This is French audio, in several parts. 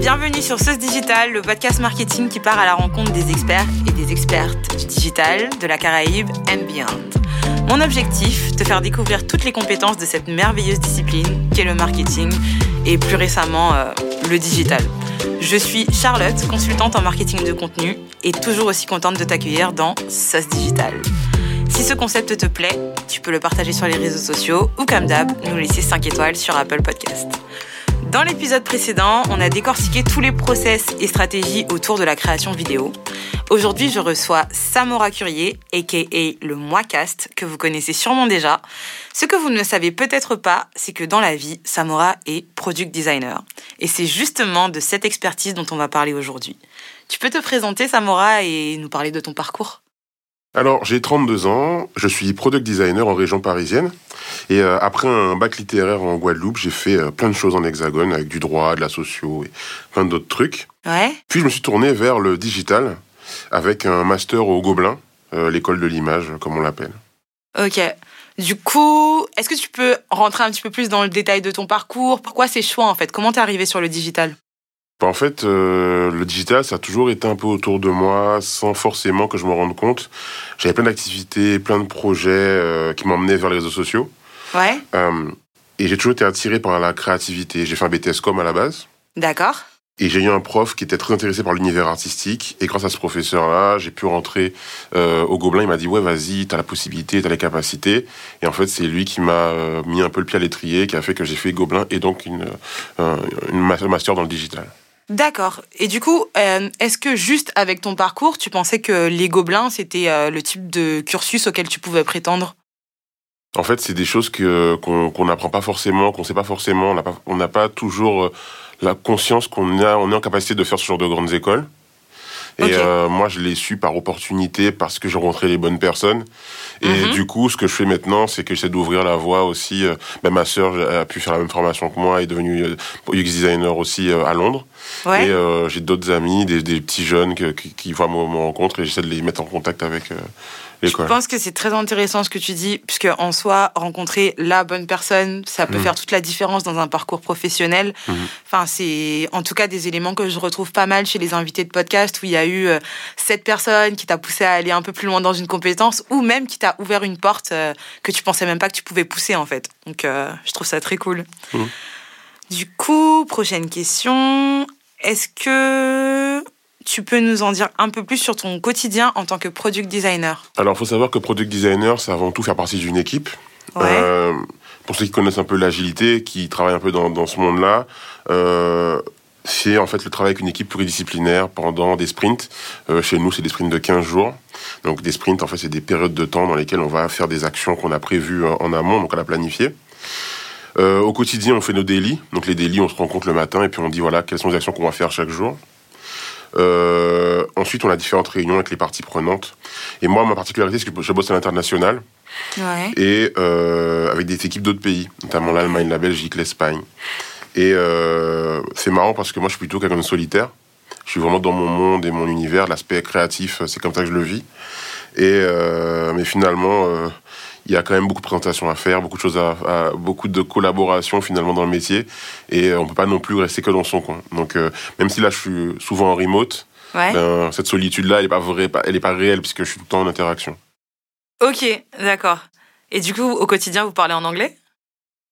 Bienvenue sur Sauce Digital, le podcast marketing qui part à la rencontre des experts et des expertes du digital, de la Caraïbe and beyond. Mon objectif, te faire découvrir toutes les compétences de cette merveilleuse discipline qu'est le marketing et plus récemment euh, le digital. Je suis Charlotte, consultante en marketing de contenu et toujours aussi contente de t'accueillir dans Sauce Digital. Si ce concept te plaît, tu peux le partager sur les réseaux sociaux ou comme d'hab, nous laisser 5 étoiles sur Apple Podcast. Dans l'épisode précédent, on a décortiqué tous les process et stratégies autour de la création vidéo. Aujourd'hui, je reçois Samora Curier, aka le Moicast, que vous connaissez sûrement déjà. Ce que vous ne savez peut-être pas, c'est que dans la vie, Samora est product designer. Et c'est justement de cette expertise dont on va parler aujourd'hui. Tu peux te présenter, Samora, et nous parler de ton parcours? Alors, j'ai 32 ans, je suis product designer en région parisienne. Et euh, après un bac littéraire en Guadeloupe, j'ai fait euh, plein de choses en hexagone, avec du droit, de la socio et plein d'autres trucs. Ouais. Puis je me suis tourné vers le digital, avec un master au Gobelin, euh, l'école de l'image, comme on l'appelle. Ok. Du coup, est-ce que tu peux rentrer un petit peu plus dans le détail de ton parcours? Pourquoi ces choix en fait? Comment t'es arrivé sur le digital? Bah, En fait, euh, le digital, ça a toujours été un peu autour de moi, sans forcément que je me rende compte. J'avais plein d'activités, plein de projets euh, qui m'emmenaient vers les réseaux sociaux. Ouais. Euh, et j'ai toujours été attiré par la créativité. J'ai fait un BTS Com à la base. D'accord. Et j'ai eu un prof qui était très intéressé par l'univers artistique. Et grâce à ce professeur-là, j'ai pu rentrer euh, au Gobelin. Il m'a dit, ouais, vas-y, t'as la possibilité, t'as les capacités. Et en fait, c'est lui qui m'a euh, mis un peu le pied à l'étrier, qui a fait que j'ai fait Gobelin et donc une, euh, une ma- master dans le digital. D'accord. Et du coup, euh, est-ce que juste avec ton parcours, tu pensais que les gobelins, c'était euh, le type de cursus auquel tu pouvais prétendre? En fait, c'est des choses qu'on n'apprend pas forcément, qu'on sait pas forcément. On n'a pas, toujours euh, la conscience qu'on est en capacité de faire ce genre de grandes écoles. Et euh, moi, je l'ai su par opportunité, parce que j'ai rencontré les bonnes personnes. Et Mhm. du coup, ce que je fais maintenant, c'est que j'essaie d'ouvrir la voie aussi. euh, ben, ma sœur a pu faire la même formation que moi, est devenue euh, UX designer aussi euh, à Londres. Ouais. Et euh, j'ai d'autres amis, des, des petits jeunes que- qui, qui voient mon, mon rencontre, et j'essaie de les mettre en contact avec euh, Je pense que c'est très intéressant ce que tu dis, puisque en soi, rencontrer la bonne personne, ça peut Mhm. faire toute la différence dans un parcours professionnel. Mhm. Enfin, c'est en tout cas des éléments que je retrouve pas mal chez les invités de podcast, où il y a eu euh, cette personne qui t'a poussé à aller un peu plus loin dans une compétence, ou même qui t'a ouvert une porte euh, que tu pensais même pas que tu pouvais pousser en fait. Donc, euh, je trouve ça très cool. Mhm. Du coup, prochaine question. Est-ce que tu peux nous en dire un peu plus sur ton quotidien en tant que product designer Alors, il faut savoir que product designer, c'est avant tout faire partie d'une équipe. Ouais. Euh, pour ceux qui connaissent un peu l'agilité, qui travaillent un peu dans, dans ce monde-là, euh, c'est en fait le travail avec une équipe pluridisciplinaire pendant des sprints. Euh, chez nous, c'est des sprints de 15 jours. Donc des sprints, en fait, c'est des périodes de temps dans lesquelles on va faire des actions qu'on a prévues en, amont, donc on a planifié. Euh, au quotidien, on fait nos daily. Donc les daily, on se rencontre le matin et puis on dit voilà quelles sont les actions qu'on va faire chaque jour. Euh, ensuite, on a différentes réunions avec les parties prenantes. Et moi, ma particularité, c'est que je bosse à l'international Ouais. et euh, avec des équipes d'autres pays, notamment l'Allemagne, la Belgique, l'Espagne. Et euh, c'est marrant parce que moi, je suis plutôt quelqu'un de solitaire. Je suis vraiment dans mon monde et mon univers. L'aspect créatif, c'est comme ça que je le vis. Et mais finalement, il y a quand même beaucoup de présentations à faire, beaucoup de choses à, à- beaucoup de collaborations finalement dans le métier. Et euh, on peut pas non plus rester que dans son coin. Donc euh, même si là, je suis souvent en remote, Ouais. ben, cette solitude-là, elle est pas vraie, elle est pas réelle puisque je suis tout le temps en interaction. Ok, d'accord. Et du coup, au quotidien, vous parlez en anglais?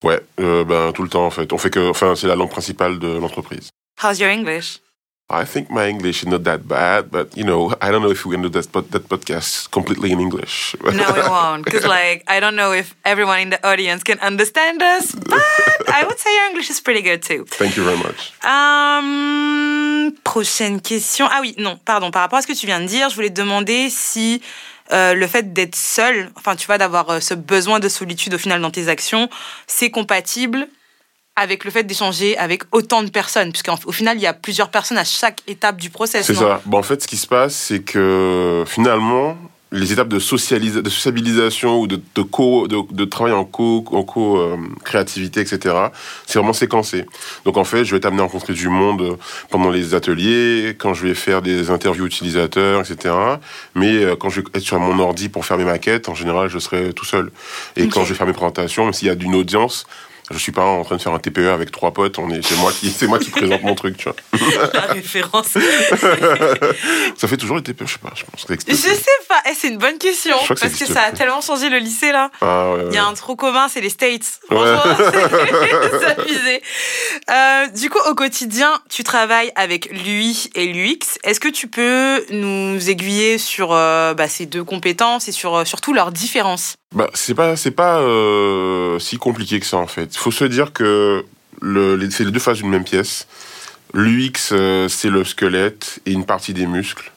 Ouais, euh, ben tout le temps en fait. On fait que, enfin, c'est la langue principale de l'entreprise. How's your English? I think my English is not that bad, but you know, I don't know if we can do that, pod- that podcast completely in English. No, we won't. Because, like, I don't know if everyone in the audience can understand us, but I would say your English is pretty good too. Thank you very much. Hum, prochaine question. Ah oui, non, pardon. Par rapport à ce que tu viens de dire, je voulais te demander si euh, le fait d'être seul, enfin, tu vois, d'avoir euh, ce besoin de solitude au final dans tes actions, c'est compatible avec le fait d'échanger avec autant de personnes, puisqu'au final, il y a plusieurs personnes à chaque étape du process. C'est ça. Bon, en fait, ce qui se passe, c'est que finalement, les étapes de, socialisa- de sociabilisation ou de, de, co, de, de travail en co, en co euh, etc., c'est vraiment séquencé. Donc en fait, je vais t'amener à rencontrer du monde euh, pendant les ateliers, quand je vais faire des interviews utilisateurs, etc. Mais euh, quand je vais être sur mon ordi pour faire mes maquettes, en général, je serai tout seul. Et quand je vais faire mes présentations, même s'il y a d'une audience, Je suis pas en train de faire un TPE avec trois potes. On est, c'est moi qui, c'est moi qui présente mon truc, tu vois. La référence. Ça fait toujours les TPE, je sais pas. Je pense que Je sais pas. Eh, c'est une bonne question. Que parce que ça a tellement changé le lycée là. Ah, ouais, Il y a un trop commun, c'est les States. Ouais. C'est abusé. Euh, du coup, au quotidien, tu travailles avec l'UI et l'UX. Est-ce que tu peux nous aiguiller sur euh, bah, ces deux compétences et sur euh, surtout leurs différences? Bah, c'est pas, c'est pas euh, si compliqué que ça en fait. Faut se dire que le, les- c'est les deux faces d'une même pièce. L'UX, euh, c'est le squelette et une partie des muscles.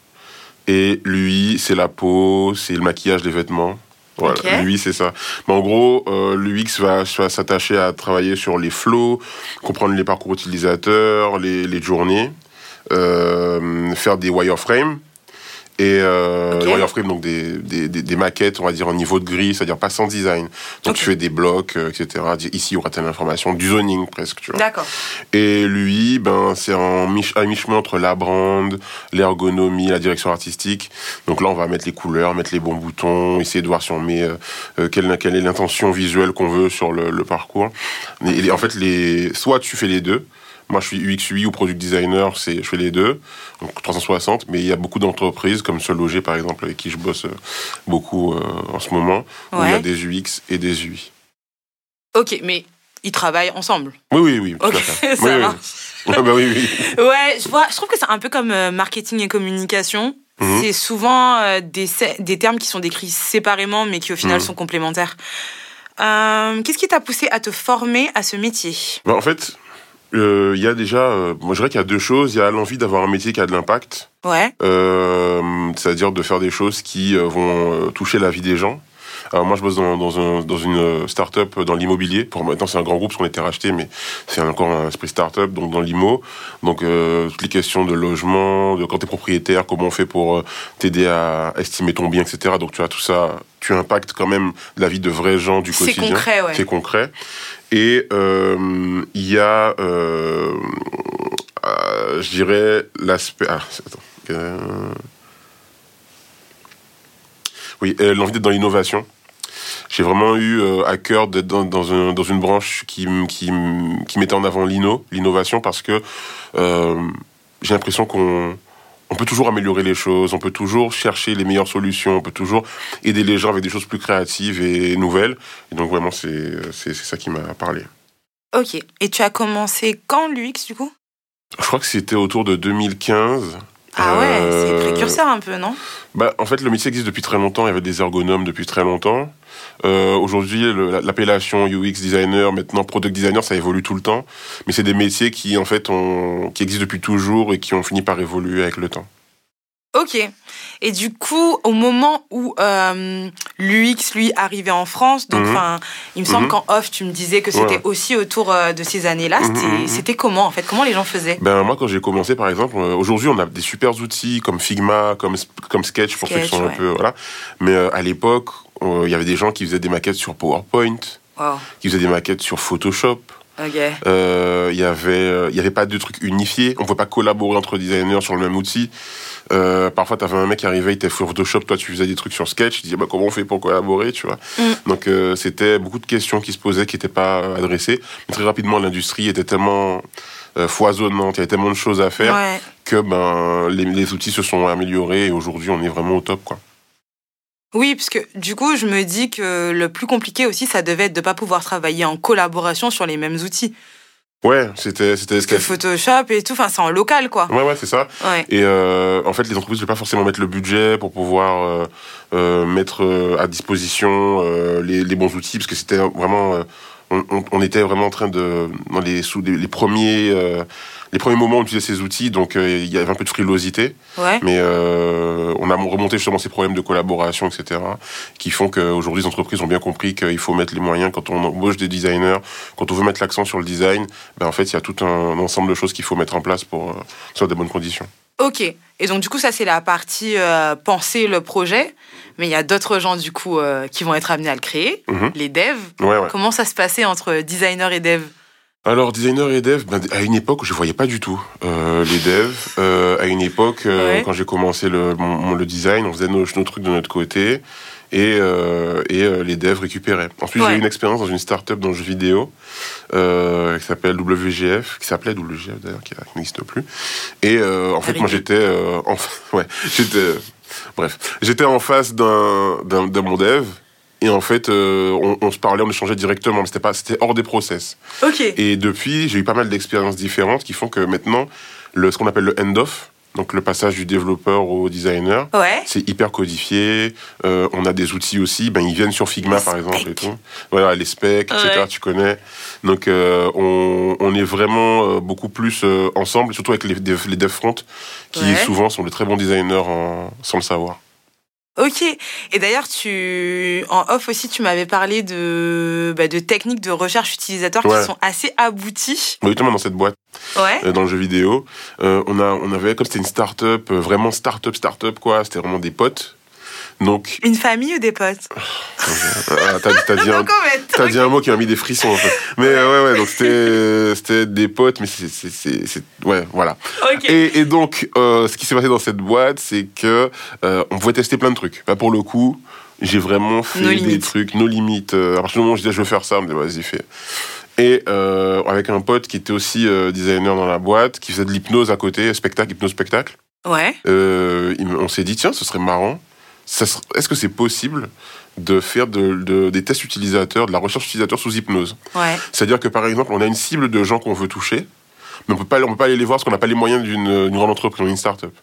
Et l'UI, c'est la peau, c'est le maquillage, les vêtements. Voilà, l'UI, c'est ça. Mais en gros, euh, l'UX va, va s'attacher à travailler sur les flows, comprendre les parcours utilisateurs, les, les journées, euh, faire des wireframes. Et euh, Ok. les wireframes, donc des, des, des, des maquettes, on va dire en niveau de grille, c'est-à-dire pas sans design. Donc tu fais des blocs, euh, etc. Ici, il y aura telle information, du zoning presque, tu vois. D'accord. Et lui, ben, c'est un mich- un mi-chemin entre la brand, l'ergonomie, la direction artistique. Donc là, on va mettre les couleurs, mettre les bons boutons, essayer de voir si on met euh, euh, quelle, quelle est l'intention visuelle qu'on veut sur le, le parcours. Et, et en fait, les, soit tu fais les deux. Moi, je suis UX UI ou product designer, c'est je fais les deux, donc 360. Mais il y a beaucoup d'entreprises comme Se Loger, par exemple, avec qui je bosse euh, beaucoup euh, en ce moment, où il y a des UX et des UI. Ok, mais ils travaillent ensemble. Oui, oui, oui. tout Ok, à fait. ça oui, oui. marche. Ouais, bah oui, oui. Ouais, je vois. Je trouve que c'est un peu comme euh, marketing et communication. Mhm. C'est souvent euh, des, des termes qui sont décrits séparément, mais qui au final Mhm. sont complémentaires. Euh, Qu'est-ce qui t'a poussé à te former à ce métier? Bah, en fait, euh, il y a déjà, euh, moi je dirais qu'il y a deux choses. Il y a l'envie d'avoir un métier qui a de l'impact, Ouais. euh, c'est-à-dire de faire des choses qui euh, vont euh, toucher la vie des gens. Alors moi je bosse dans, dans, un, dans une euh, start-up dans l'immobilier. Pour maintenant c'est un grand groupe parce qu'on a été racheté, mais c'est encore un esprit start-up, donc dans l'IMO. Donc euh, toutes les questions de logement, de quand tu es propriétaire, comment on fait pour euh, t'aider à estimer ton bien, etc. Donc tu as tout ça, tu impactes quand même la vie de vrais gens du C'est quotidien. concret, ouais. C'est concret. Et euh, il y a, euh, euh, je dirais, l'aspect. Ah, c'est- attends. Euh, oui, euh, l'envie d'être dans l'innovation. J'ai vraiment eu euh, à cœur d'être dans, dans, un- dans une branche qui, mettait en avant l'inno, l'innovation, parce que euh, j'ai l'impression qu'on on peut toujours améliorer les choses, on peut toujours chercher les meilleures solutions, on peut toujours aider les gens avec des choses plus créatives et nouvelles. Et donc vraiment, c'est c'est c'est ça qui m'a parlé. Ok. Et tu as commencé quand l'UX du coup? Je crois que c'était autour de 2015. Ah ouais, Euh, c'est précurseur un peu, non? Bah, en fait, le métier existe depuis très longtemps. Il y avait des ergonomes depuis très longtemps. Euh, Aujourd'hui, l'appellation UX designer, maintenant product designer, ça évolue tout le temps. Mais c'est des métiers qui, en fait, ont, qui existent depuis toujours et qui ont fini par évoluer avec le temps. Ok. Et du coup, au moment où euh, l'UX, lui, arrivait en France, donc Mhm. il me semble Mhm. qu'en off, tu me disais que c'était Ouais. aussi autour euh, de ces années-là. Mhm, C'était- comment, en fait Comment les gens faisaient? Ben moi quand j'ai commencé par exemple, euh, aujourd'hui on a des super outils comme Figma, comme comme Sketch pour ceux qui Sketch, sont un peu voilà. Mais euh, à l'époque, il y avait des gens qui faisaient des maquettes sur PowerPoint, Wow. qui faisaient des maquettes sur Photoshop. Euh, Il y avait il y avait pas de trucs unifiés. On pouvait pas collaborer entre designers sur le même outil. Euh, parfois, t'avais un mec qui arrivait, il était sur Photoshop, toi tu faisais des trucs sur Sketch, il disait bah, comment on fait pour collaborer, tu vois. Mm. Donc euh, c'était beaucoup de questions qui se posaient, qui n'étaient pas adressées. Mais très rapidement, l'industrie était tellement euh, foisonnante, il y avait tellement de choses à faire Ouais. que ben les, les outils se sont améliorés et aujourd'hui on est vraiment au top quoi. Oui, parce que du coup, je me dis que le plus compliqué aussi, ça devait être de pas pouvoir travailler en collaboration sur les mêmes outils. Ouais, c'était c'était Que Photoshop et tout, enfin, c'est en local, quoi. Ouais ouais c'est ça. Ouais. Et euh, en fait les entreprises ne peuvent pas forcément mettre le budget pour pouvoir euh, euh, mettre euh, à disposition euh, les, les bons outils parce que c'était vraiment euh, on, on- on était vraiment en train de dans les sous les, les premiers euh, les premiers moments on utilisait ces outils donc euh, il y avait un peu de frilosité Ouais. mais euh, on a remonté justement ces problèmes de collaboration, etc., qui font qu'aujourd'hui, les entreprises ont bien compris qu'il faut mettre les moyens quand on embauche des designers, quand on veut mettre l'accent sur le design, ben en fait, il y a tout un ensemble de choses qu'il faut mettre en place pour euh, soit des bonnes conditions. Ok. Et donc, du coup, ça, c'est la partie euh, penser le projet. Mais il y a d'autres gens, du coup, euh, qui vont être amenés à le créer. Mhm. Les devs. Ouais, ouais. Comment ça se passait entre designer et dev? Alors, designer et dev, ben, à une époque, je voyais pas du tout euh, les devs. Euh, à une époque, euh, Ouais. quand j'ai commencé le, mon- le design, on faisait nos, nos trucs de notre côté. et, euh, et euh, les devs récupéraient. Ensuite, Ouais. j'ai eu une expérience dans une start-up dans le jeu vidéo euh, qui s'appelle WGF, qui s'appelait WGF d'ailleurs, qui, qui n'existe plus. Et euh, en fait, moi, j'étais euh, en, ouais, j'étais, bref, j'étais en face d'un d'un de mon dev. Et en fait, euh, on, on se parlait, on échangeait directement, mais c'était pas, c'était hors des process. Ok. Et depuis, j'ai eu pas mal d'expériences différentes qui font que maintenant, le, ce qu'on appelle le end-off, donc le passage du développeur au designer, Ouais. c'est hyper codifié. Euh, on a des outils aussi. Ben, ils viennent sur Figma, Les par exemple, et tout. Voilà, les specs, etc. Tu connais. Donc, euh, on, on est vraiment beaucoup plus ensemble, surtout avec les, dev- les dev front, qui Ouais. souvent sont de très bons designers en- sans le savoir. Ok. Et d'ailleurs, tu en off aussi, tu m'avais parlé de bah, de techniques de recherche utilisateur Ouais. qui sont assez abouties. Notamment dans cette boîte, Ouais. euh, dans le jeu vidéo, euh, on, a, on avait, comme c'était une start-up, euh, vraiment start-up, start-up, quoi, c'était vraiment des potes. Donc, Une famille ou des potes? Euh, t'as dit un, dit un mot qui m'a mis des frissons. En fait. Mais euh, ouais, ouais, donc c'était des potes, mais c'est ouais, voilà. Et, et donc, euh, ce qui s'est passé dans cette boîte, c'est que euh, on pouvait tester plein de trucs. Bah, pour le coup, j'ai vraiment fait des limites. trucs, nos limites. Euh, à partir du moment où je disais je veux faire ça, on me disait vas-y fais. Et euh, avec un pote qui était aussi euh, designer dans la boîte, qui faisait de l'hypnose à côté, spectacle, hypnose spectacle. Ouais. Euh, on s'est dit tiens, ce serait marrant. Est-ce que c'est possible de faire de- de- des tests utilisateurs, de la recherche utilisateur sous hypnose? Ouais. c'est-à-dire que par exemple, on a une cible de gens qu'on veut toucher, mais on peut pas, on peut pas aller les voir parce qu'on n'a pas les moyens d'une grande entreprise, d'une start-up.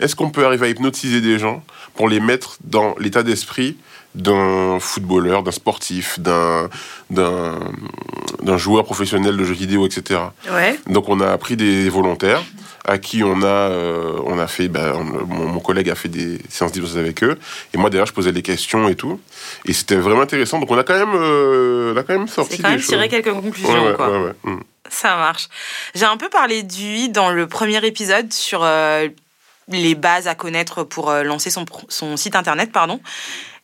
Est-ce qu'on peut arriver à hypnotiser des gens pour les mettre dans l'état d'esprit d'un footballeur, d'un sportif, d'un joueur professionnel de jeux vidéo, etc. Ouais. Donc on a pris des volontaires à qui on a euh, on a fait ben, on- mon, mon collègue a fait des séances d'hypnose avec eux et moi derrière je posais des questions et tout et c'était vraiment intéressant donc on a quand même euh, on a quand même sorti C'est quand des même tiré quelques conclusions, Ouais, ouais, quoi. ouais, ouais. Mm. Ça marche. J'ai un peu parlé d'UI dans le premier épisode sur euh, les bases à connaître pour euh, lancer son, son site internet, pardon.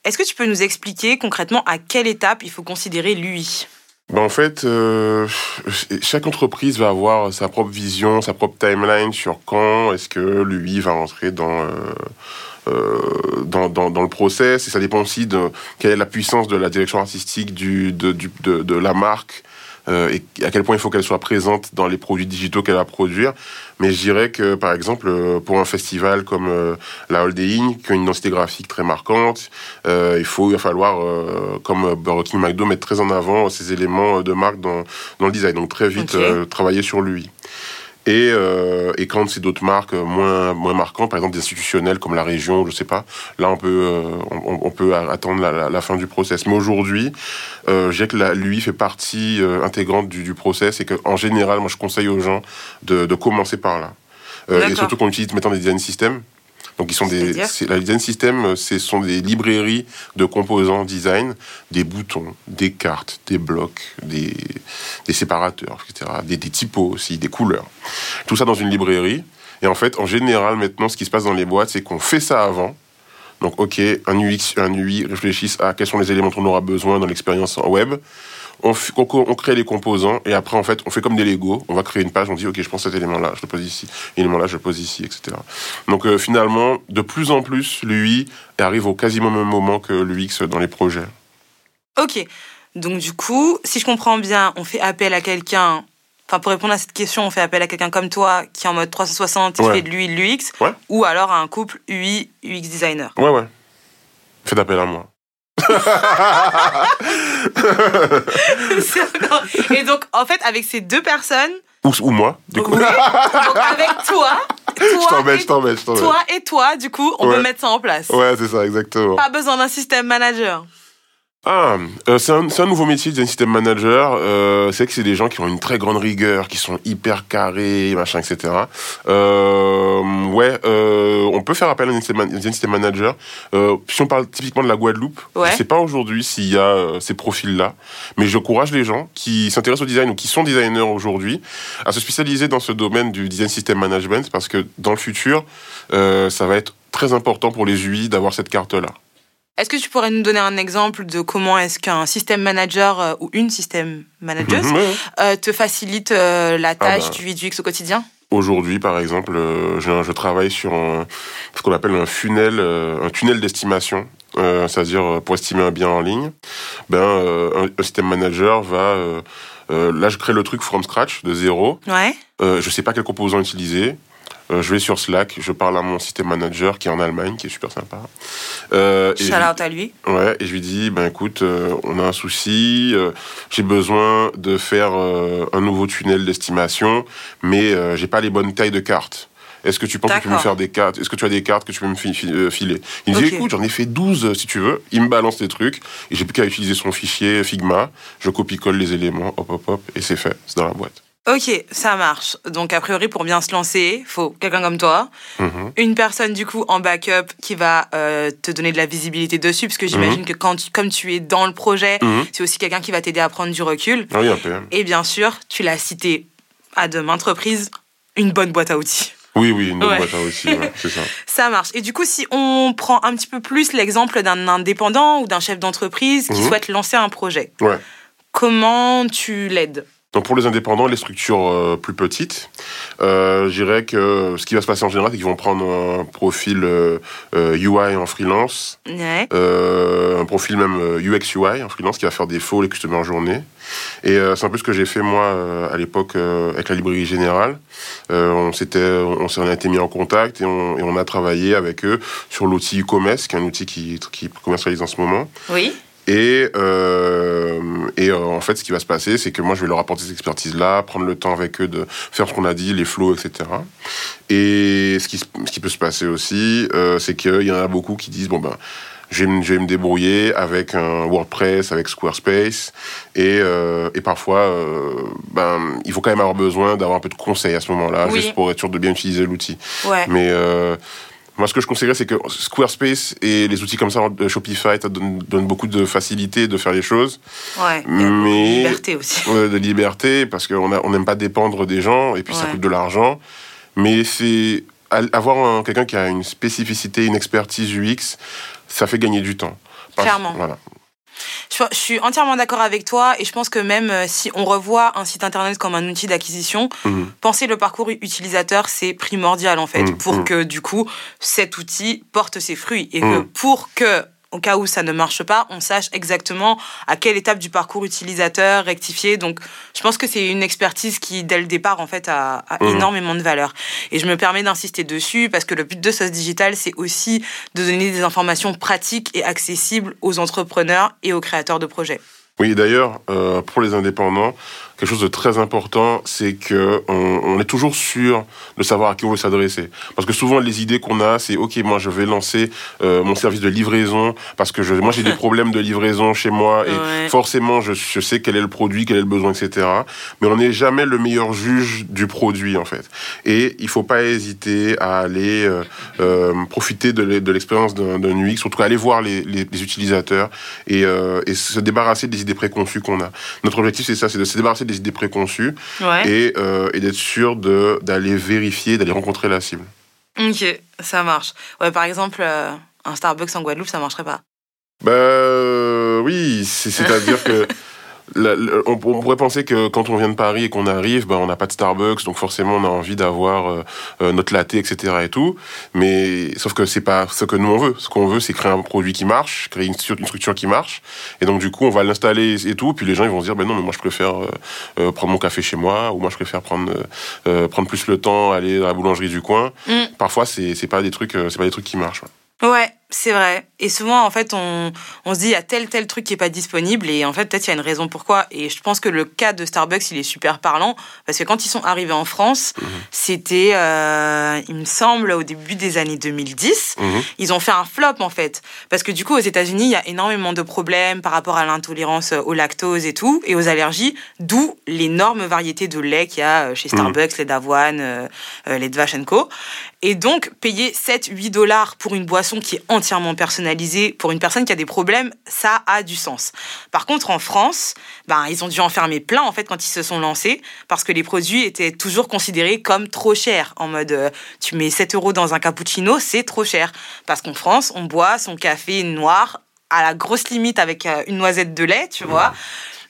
Est-ce que tu peux nous expliquer concrètement à quelle étape il faut considérer l'UI Ben, en fait, euh, chaque entreprise va avoir sa propre vision, sa propre timeline sur quand est-ce que lui va rentrer dans, dans, dans, le process. Et ça dépend aussi de quelle est la puissance de la direction artistique du, de, de, de la marque. Euh, et à quel point il faut qu'elle soit présente dans les produits digitaux qu'elle va produire. Mais je dirais que, par exemple, euh, pour un festival comme euh, la Holiday Inn, qui a une identité graphique très marquante, euh, il, faut, il va falloir, euh, comme Burger King McDo, mettre très en avant ces éléments de marque dans, dans le design. Donc très vite, travailler sur lui. Et, euh, et quand c'est d'autres marques moins, moins marquantes, par exemple des institutionnels comme la région, je sais pas, là on peut, euh, on, on peut attendre la, la- la fin du process. Mais aujourd'hui, euh, je dirais que la, lui fait partie euh, intégrante du, du process et qu'en général, moi je conseille aux gens de, de commencer par là. Euh, et surtout qu'on utilise maintenant des design systems. Donc ils sont des, la design system, euh, ce sont des librairies de composants design, des boutons, des cartes, des blocs, des, des séparateurs, etc. Des, des typos aussi, des couleurs. Tout ça dans une librairie. Et en fait, en général, maintenant, ce qui se passe dans les boîtes, c'est qu'on fait ça avant. Donc, OK, un UX, un UI réfléchissent à quels sont les éléments dont on aura besoin dans l'expérience en web. On, f- on, on crée les composants et après, en fait, on fait comme des Lego. On va créer une page, on dit, OK, je prends cet élément-là, je le pose ici. L'élément-là, je le pose ici, etc. Donc, euh, finalement, de plus en plus, l'UI arrive au quasiment même moment que l'UX dans les projets. Ok. Donc du coup, si je comprends bien, on fait appel à quelqu'un. Enfin, pour répondre à cette question, on fait appel à quelqu'un comme toi qui est en mode 360, qui Ouais. fait de l'UI, de l'UX, Ouais. ou alors à un couple UI, UX designer. Ouais, ouais. Faites appel à moi. Et donc, en fait, avec ces deux personnes, Ou, ou moi, du coup. oui, donc avec toi, je toi, t'embête, et, je t'embête, je t'embête. toi et toi, du coup, on Ouais. peut mettre ça en place. Ouais, c'est ça, exactement. Pas besoin d'un système manager. Ah, euh, c'est un, c'est un nouveau métier d'un système manager. Euh, c'est que c'est des gens qui ont une très grande rigueur, qui sont hyper carrés, machin, etc. Euh, ouais, euh, on peut faire appel à un système, manager. Euh, si on parle typiquement de la Guadeloupe, Ouais. je sais pas aujourd'hui s'il y a euh, ces profils-là, mais j'encourage les gens qui s'intéressent au design ou qui sont designers aujourd'hui à se spécialiser dans ce domaine du design system management parce que dans le futur, euh, ça va être très important pour les UI d'avoir cette carte-là. Est-ce que tu pourrais nous donner un exemple de comment est-ce qu'un système manager euh, ou une système manager ouais. euh, te facilite euh, la tâche bah. du UX au quotidien? Aujourd'hui, par exemple, je, je travaille sur un- ce qu'on appelle un funnel, un tunnel d'estimation c'est-à-dire pour estimer un bien en ligne, ben, un, un, système manager va... là, je crée le truc from scratch, de zéro. Ouais. je sais pas quel composant utiliser. Euh, je vais sur Slack, je parle à mon système manager qui est en Allemagne, qui est super sympa. Euh, Shout out à lui. Ouais, et je lui dis, ben écoute, euh, on a un souci, euh, j'ai besoin de faire un nouveau tunnel d'estimation, mais j'ai pas les bonnes tailles de cartes. Est-ce que tu penses que tu peux me faire des cartes? Est-ce que tu as des cartes que tu peux me filer? Il me dit, écoute, j'en ai fait 12 si tu veux. Il me balance les trucs et j'ai plus qu'à utiliser son fichier Figma. Je copie-colle les éléments, hop, hop, hop, et c'est fait. C'est dans la boîte. Ok, ça marche. Donc a priori pour bien se lancer, faut quelqu'un comme toi, mhm. une personne du coup en backup qui va euh, te donner de la visibilité dessus, parce que j'imagine mhm. que quand comme tu es dans le projet, mhm. c'est aussi quelqu'un qui va t'aider à prendre du recul. Ah oui, un peu. Et bien sûr, tu l'as cité à de maintes reprises, une bonne boîte à outils. Oui, oui, une bonne boîte à outils, c'est ça. Ça marche. Et du coup, si on prend un petit peu plus l'exemple d'un indépendant ou d'un chef d'entreprise qui souhaite lancer un projet, comment tu l'aides? Donc pour les indépendants, les structures euh, plus petites, euh, je dirais que ce qui va se passer en général, c'est qu'ils vont prendre un profil euh, UI en freelance, un profil même UX UI en freelance qui va faire des faux les customers en journée. Et c'est un peu ce que j'ai fait moi à l'époque avec la librairie générale. on s'était, on s'en a été mis en contact et on, et on a travaillé avec eux sur l'outil e-commerce, qui est un outil qui, qui commercialise en ce moment. Oui. Et, euh, et euh, en fait, ce qui va se passer, c'est que moi, je vais leur apporter cette expertise-là, prendre le temps avec eux de faire ce qu'on a dit, les flows, etc. Et ce qui, ce qui peut se passer aussi, euh, c'est qu'il y en a beaucoup qui disent, bon ben, je vais, je vais, me débrouiller avec un WordPress, avec Squarespace, et, euh, et parfois, euh, ben, il faut quand même avoir besoin d'avoir un peu de conseils à ce moment-là, juste pour être sûr de bien utiliser l'outil. Ouais. Mais euh, moi, ce que je conseillerais, c'est que Squarespace et les outils comme ça, Shopify, ça donne, beaucoup de facilité de faire les choses. Ouais. Mais de liberté aussi. de liberté, parce qu'on n'aime pas dépendre des gens, et puis ça coûte de l'argent. Mais c'est avoir quelqu'un qui a une spécificité, une expertise UX, ça fait gagner du temps. Clairement. Voilà. Je, suis entièrement d'accord avec toi et je pense que même euh, si on revoit un site internet comme un outil d'acquisition, mhm. penser le parcours utilisateur, c'est primordial en fait mhm. pour mhm. que du coup cet outil porte ses fruits et que pour que au cas où ça ne marche pas, on sache exactement à quelle étape du parcours utilisateur rectifier. Donc, je pense que c'est une expertise qui, dès le départ, en fait, a, mmh. énormément de valeur. Et je me permets d'insister dessus parce que le but de Sauce Digital, c'est aussi de donner des informations pratiques et accessibles aux entrepreneurs et aux créateurs de projets. Oui, d'ailleurs, euh, pour les indépendants, quelque chose de très important, c'est que on, est toujours sûr de savoir à qui on veut s'adresser. Parce que souvent les idées qu'on a, c'est ok, moi je vais lancer euh, mon service de livraison parce que je, moi j'ai des problèmes de livraison chez moi et forcément je, je, sais quel est le produit, quel est le besoin, etc. Mais on n'est jamais le meilleur juge du produit en fait. Et il faut pas hésiter à aller euh, euh profiter de l'expérience d'un UX, surtout aller voir les, les, les utilisateurs et, et se débarrasser des idées préconçues qu'on a. Notre objectif c'est ça, c'est de se débarrasser des idées préconçues et, euh, et d'être sûr d'aller vérifier, d'aller rencontrer la cible. Ok, ça marche. Ouais, par exemple, euh, un Starbucks en Guadeloupe, ça marcherait pas. Bah oui, c'est-à-dire que on, pourrait penser que quand on vient de Paris et qu'on arrive, ben, on n'a pas de Starbucks, donc forcément on a envie d'avoir euh, euh, notre latte, etc. et tout. Mais sauf que c'est pas ce que nous on veut. Ce qu'on veut, c'est créer un produit qui marche, créer une, structure qui marche. Et donc du coup, on va l'installer et tout. Puis les gens ils vont se dire, ben non, mais moi je préfère euh, prendre mon café chez moi, ou moi je préfère prendre prendre plus le temps, aller dans la boulangerie du coin. Mm. Parfois, c'est c'est pas des trucs, c'est pas des trucs qui marchent. Ouais, c'est vrai. Et souvent, en fait, on, on se dit, il y a tel, tel truc qui est pas disponible. Et en fait, peut-être il y a une raison pourquoi. Et je pense que le cas de Starbucks, il est super parlant. Parce que quand ils sont arrivés en France, mhm. c'était, euh, il me semble, au début des années 2010. Mhm. Ils ont fait un flop, en fait. Parce que du coup, aux États-Unis, il y a énormément de problèmes par rapport à l'intolérance au lactose et tout, et aux allergies. D'où l'énorme variété de lait qu'il y a euh, chez mhm. Starbucks, les d'avoine, euh, les de Vache Co. Et donc, payer 7-8 dollars pour une boisson qui est entièrement personnalisée pour une personne qui a des problèmes, ça a du sens. Par contre, en France, ben, ils ont dû en fermer plein, en fait, quand ils se sont lancés, parce que les produits étaient toujours considérés comme trop chers. En mode, euh, tu mets 7 euros dans un cappuccino, c'est trop cher. Parce qu'en France, on boit son café noir à la grosse limite avec euh, une noisette de lait, tu vois.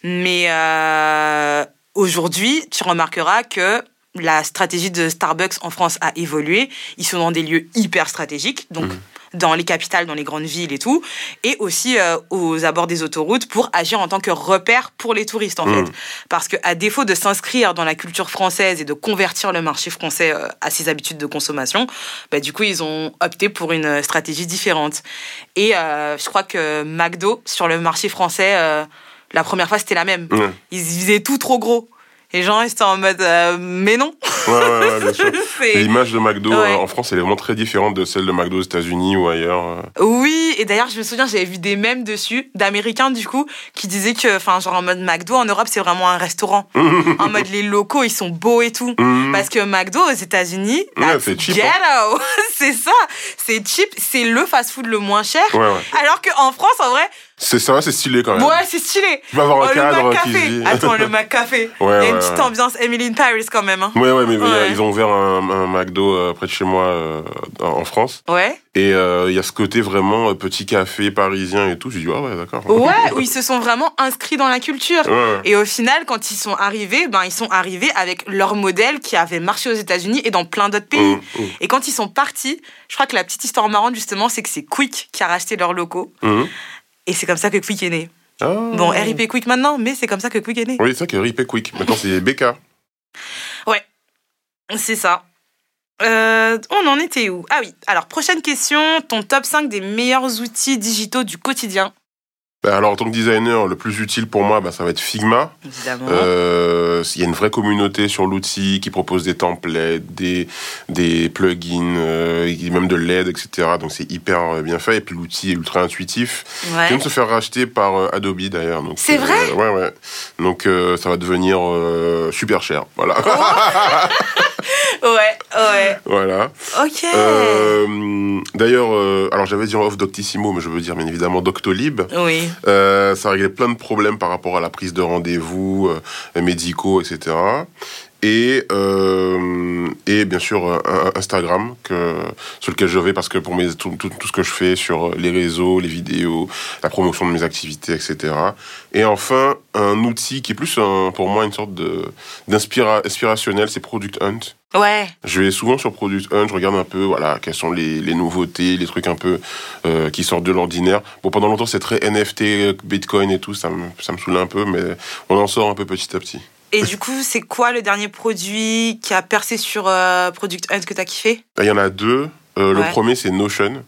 Mais euh, aujourd'hui, tu remarqueras que la stratégie de Starbucks en France a évolué. Ils sont dans des lieux hyper stratégiques. Donc, mhm. Dans les capitales, dans les grandes villes et tout, et aussi euh, aux abords des autoroutes pour agir en tant que repère pour les touristes en Mm. fait. Parce que à défaut de s'inscrire dans la culture française et de convertir le marché français euh, à ses habitudes de consommation, bah, du coup ils ont opté pour une stratégie différente. Et euh, je crois que McDo sur le marché français, euh, la première fois c'était la même. Ils faisaient tout trop gros. Les gens ils étaient en mode euh, mais non. Ouais, ouais, ouais, bien sûr. C'est- L'image de McDo Ouais. euh, en France, elle est vraiment très différente de celle de McDo aux États-Unis ou ailleurs. euh. Oui, et d'ailleurs, je me souviens, j'avais vu des mèmes dessus, d'Américains du coup, qui disaient que, enfin, genre en mode McDo en Europe, c'est vraiment un restaurant. en mode les locaux, ils sont beaux et tout. Mhm. Parce que McDo aux États-Unis, c'est cheap, ghetto. c'est ça, c'est cheap, c'est le fast-food le moins cher. Ouais, ouais. Alors qu'en France, en vrai, C'est ça, c'est stylé quand même. ouais, c'est stylé. Tu peux avoir un Oh, cadre qui dit. Attends, le McCafé. Il Ouais, y a ouais, une petite ambiance Emily in Paris quand même. Hein. Ouais, ouais, mais Ouais. ils ont ouvert un, un McDo euh, près de chez moi euh, en France. Ouais. Et euh, il y a ce côté vraiment petit café parisien et tout. J'ai dit, ah ouais, d'accord. Ouais, où ils se sont vraiment inscrits dans la culture. Ouais. Et au final, quand ils sont arrivés, ben, ils sont arrivés avec leur modèle qui avait marché aux États-Unis et dans plein d'autres pays. Mhm, mhm, Et quand ils sont partis, je crois que la petite histoire marrante, justement, c'est que c'est Quick qui a racheté leurs locaux. mhm. Et c'est comme ça que Quick est né. Ah. Bon, RIP Quick maintenant, mais c'est comme ça que Quick est né. Oui, c'est ça que Rip et Quick. Maintenant, c'est BK. C'est ça. Euh, on en était où? Ah oui, alors prochaine question, ton top 5 des meilleurs outils digitaux du quotidien. Bah, alors, en tant que designer, le plus utile pour moi, bah, ça va être Figma. Évidemment. Euh, Il y a une vraie communauté sur l'outil qui propose des templates, des, des plugins, euh, même de l'aide, etc. Donc c'est hyper euh, bien fait. Et puis l'outil est ultra intuitif. Il ouais. vient de se faire racheter par euh, Adobe d'ailleurs. C'est vrai Ouais, ouais. Donc ça va devenir super cher. Voilà. Ouais, ouais. voilà. Ok. D'ailleurs, alors j'avais dit off Doctissimo, mais je veux dire bien évidemment Doctolib. Oui. Euh, ça réglait plein de problèmes par rapport à la prise de rendez-vous euh, médicaux, etc. Et, euh, et bien sûr euh, Instagram que, sur lequel je vais parce que pour mes, tout, tout, tout ce que je fais sur les réseaux, les vidéos, la promotion de mes activités, etc. Et enfin, un outil qui est plus un- pour moi une sorte de d'inspira- inspirationnel, c'est Product Hunt. Ouais. Je vais souvent sur Product Hunt, je regarde un peu, voilà, quelles sont les, les nouveautés, les trucs un peu euh, qui sortent de l'ordinaire. Bon, pendant longtemps, c'est très NFT, Bitcoin et tout, ça me, ça me saoule un peu, mais on en sort un peu petit à petit. Et du coup, c'est quoi le dernier produit qui a percé sur euh, Product Hunt que t'as kiffé? Il y en a deux. Euh, Le premier, c'est Notion.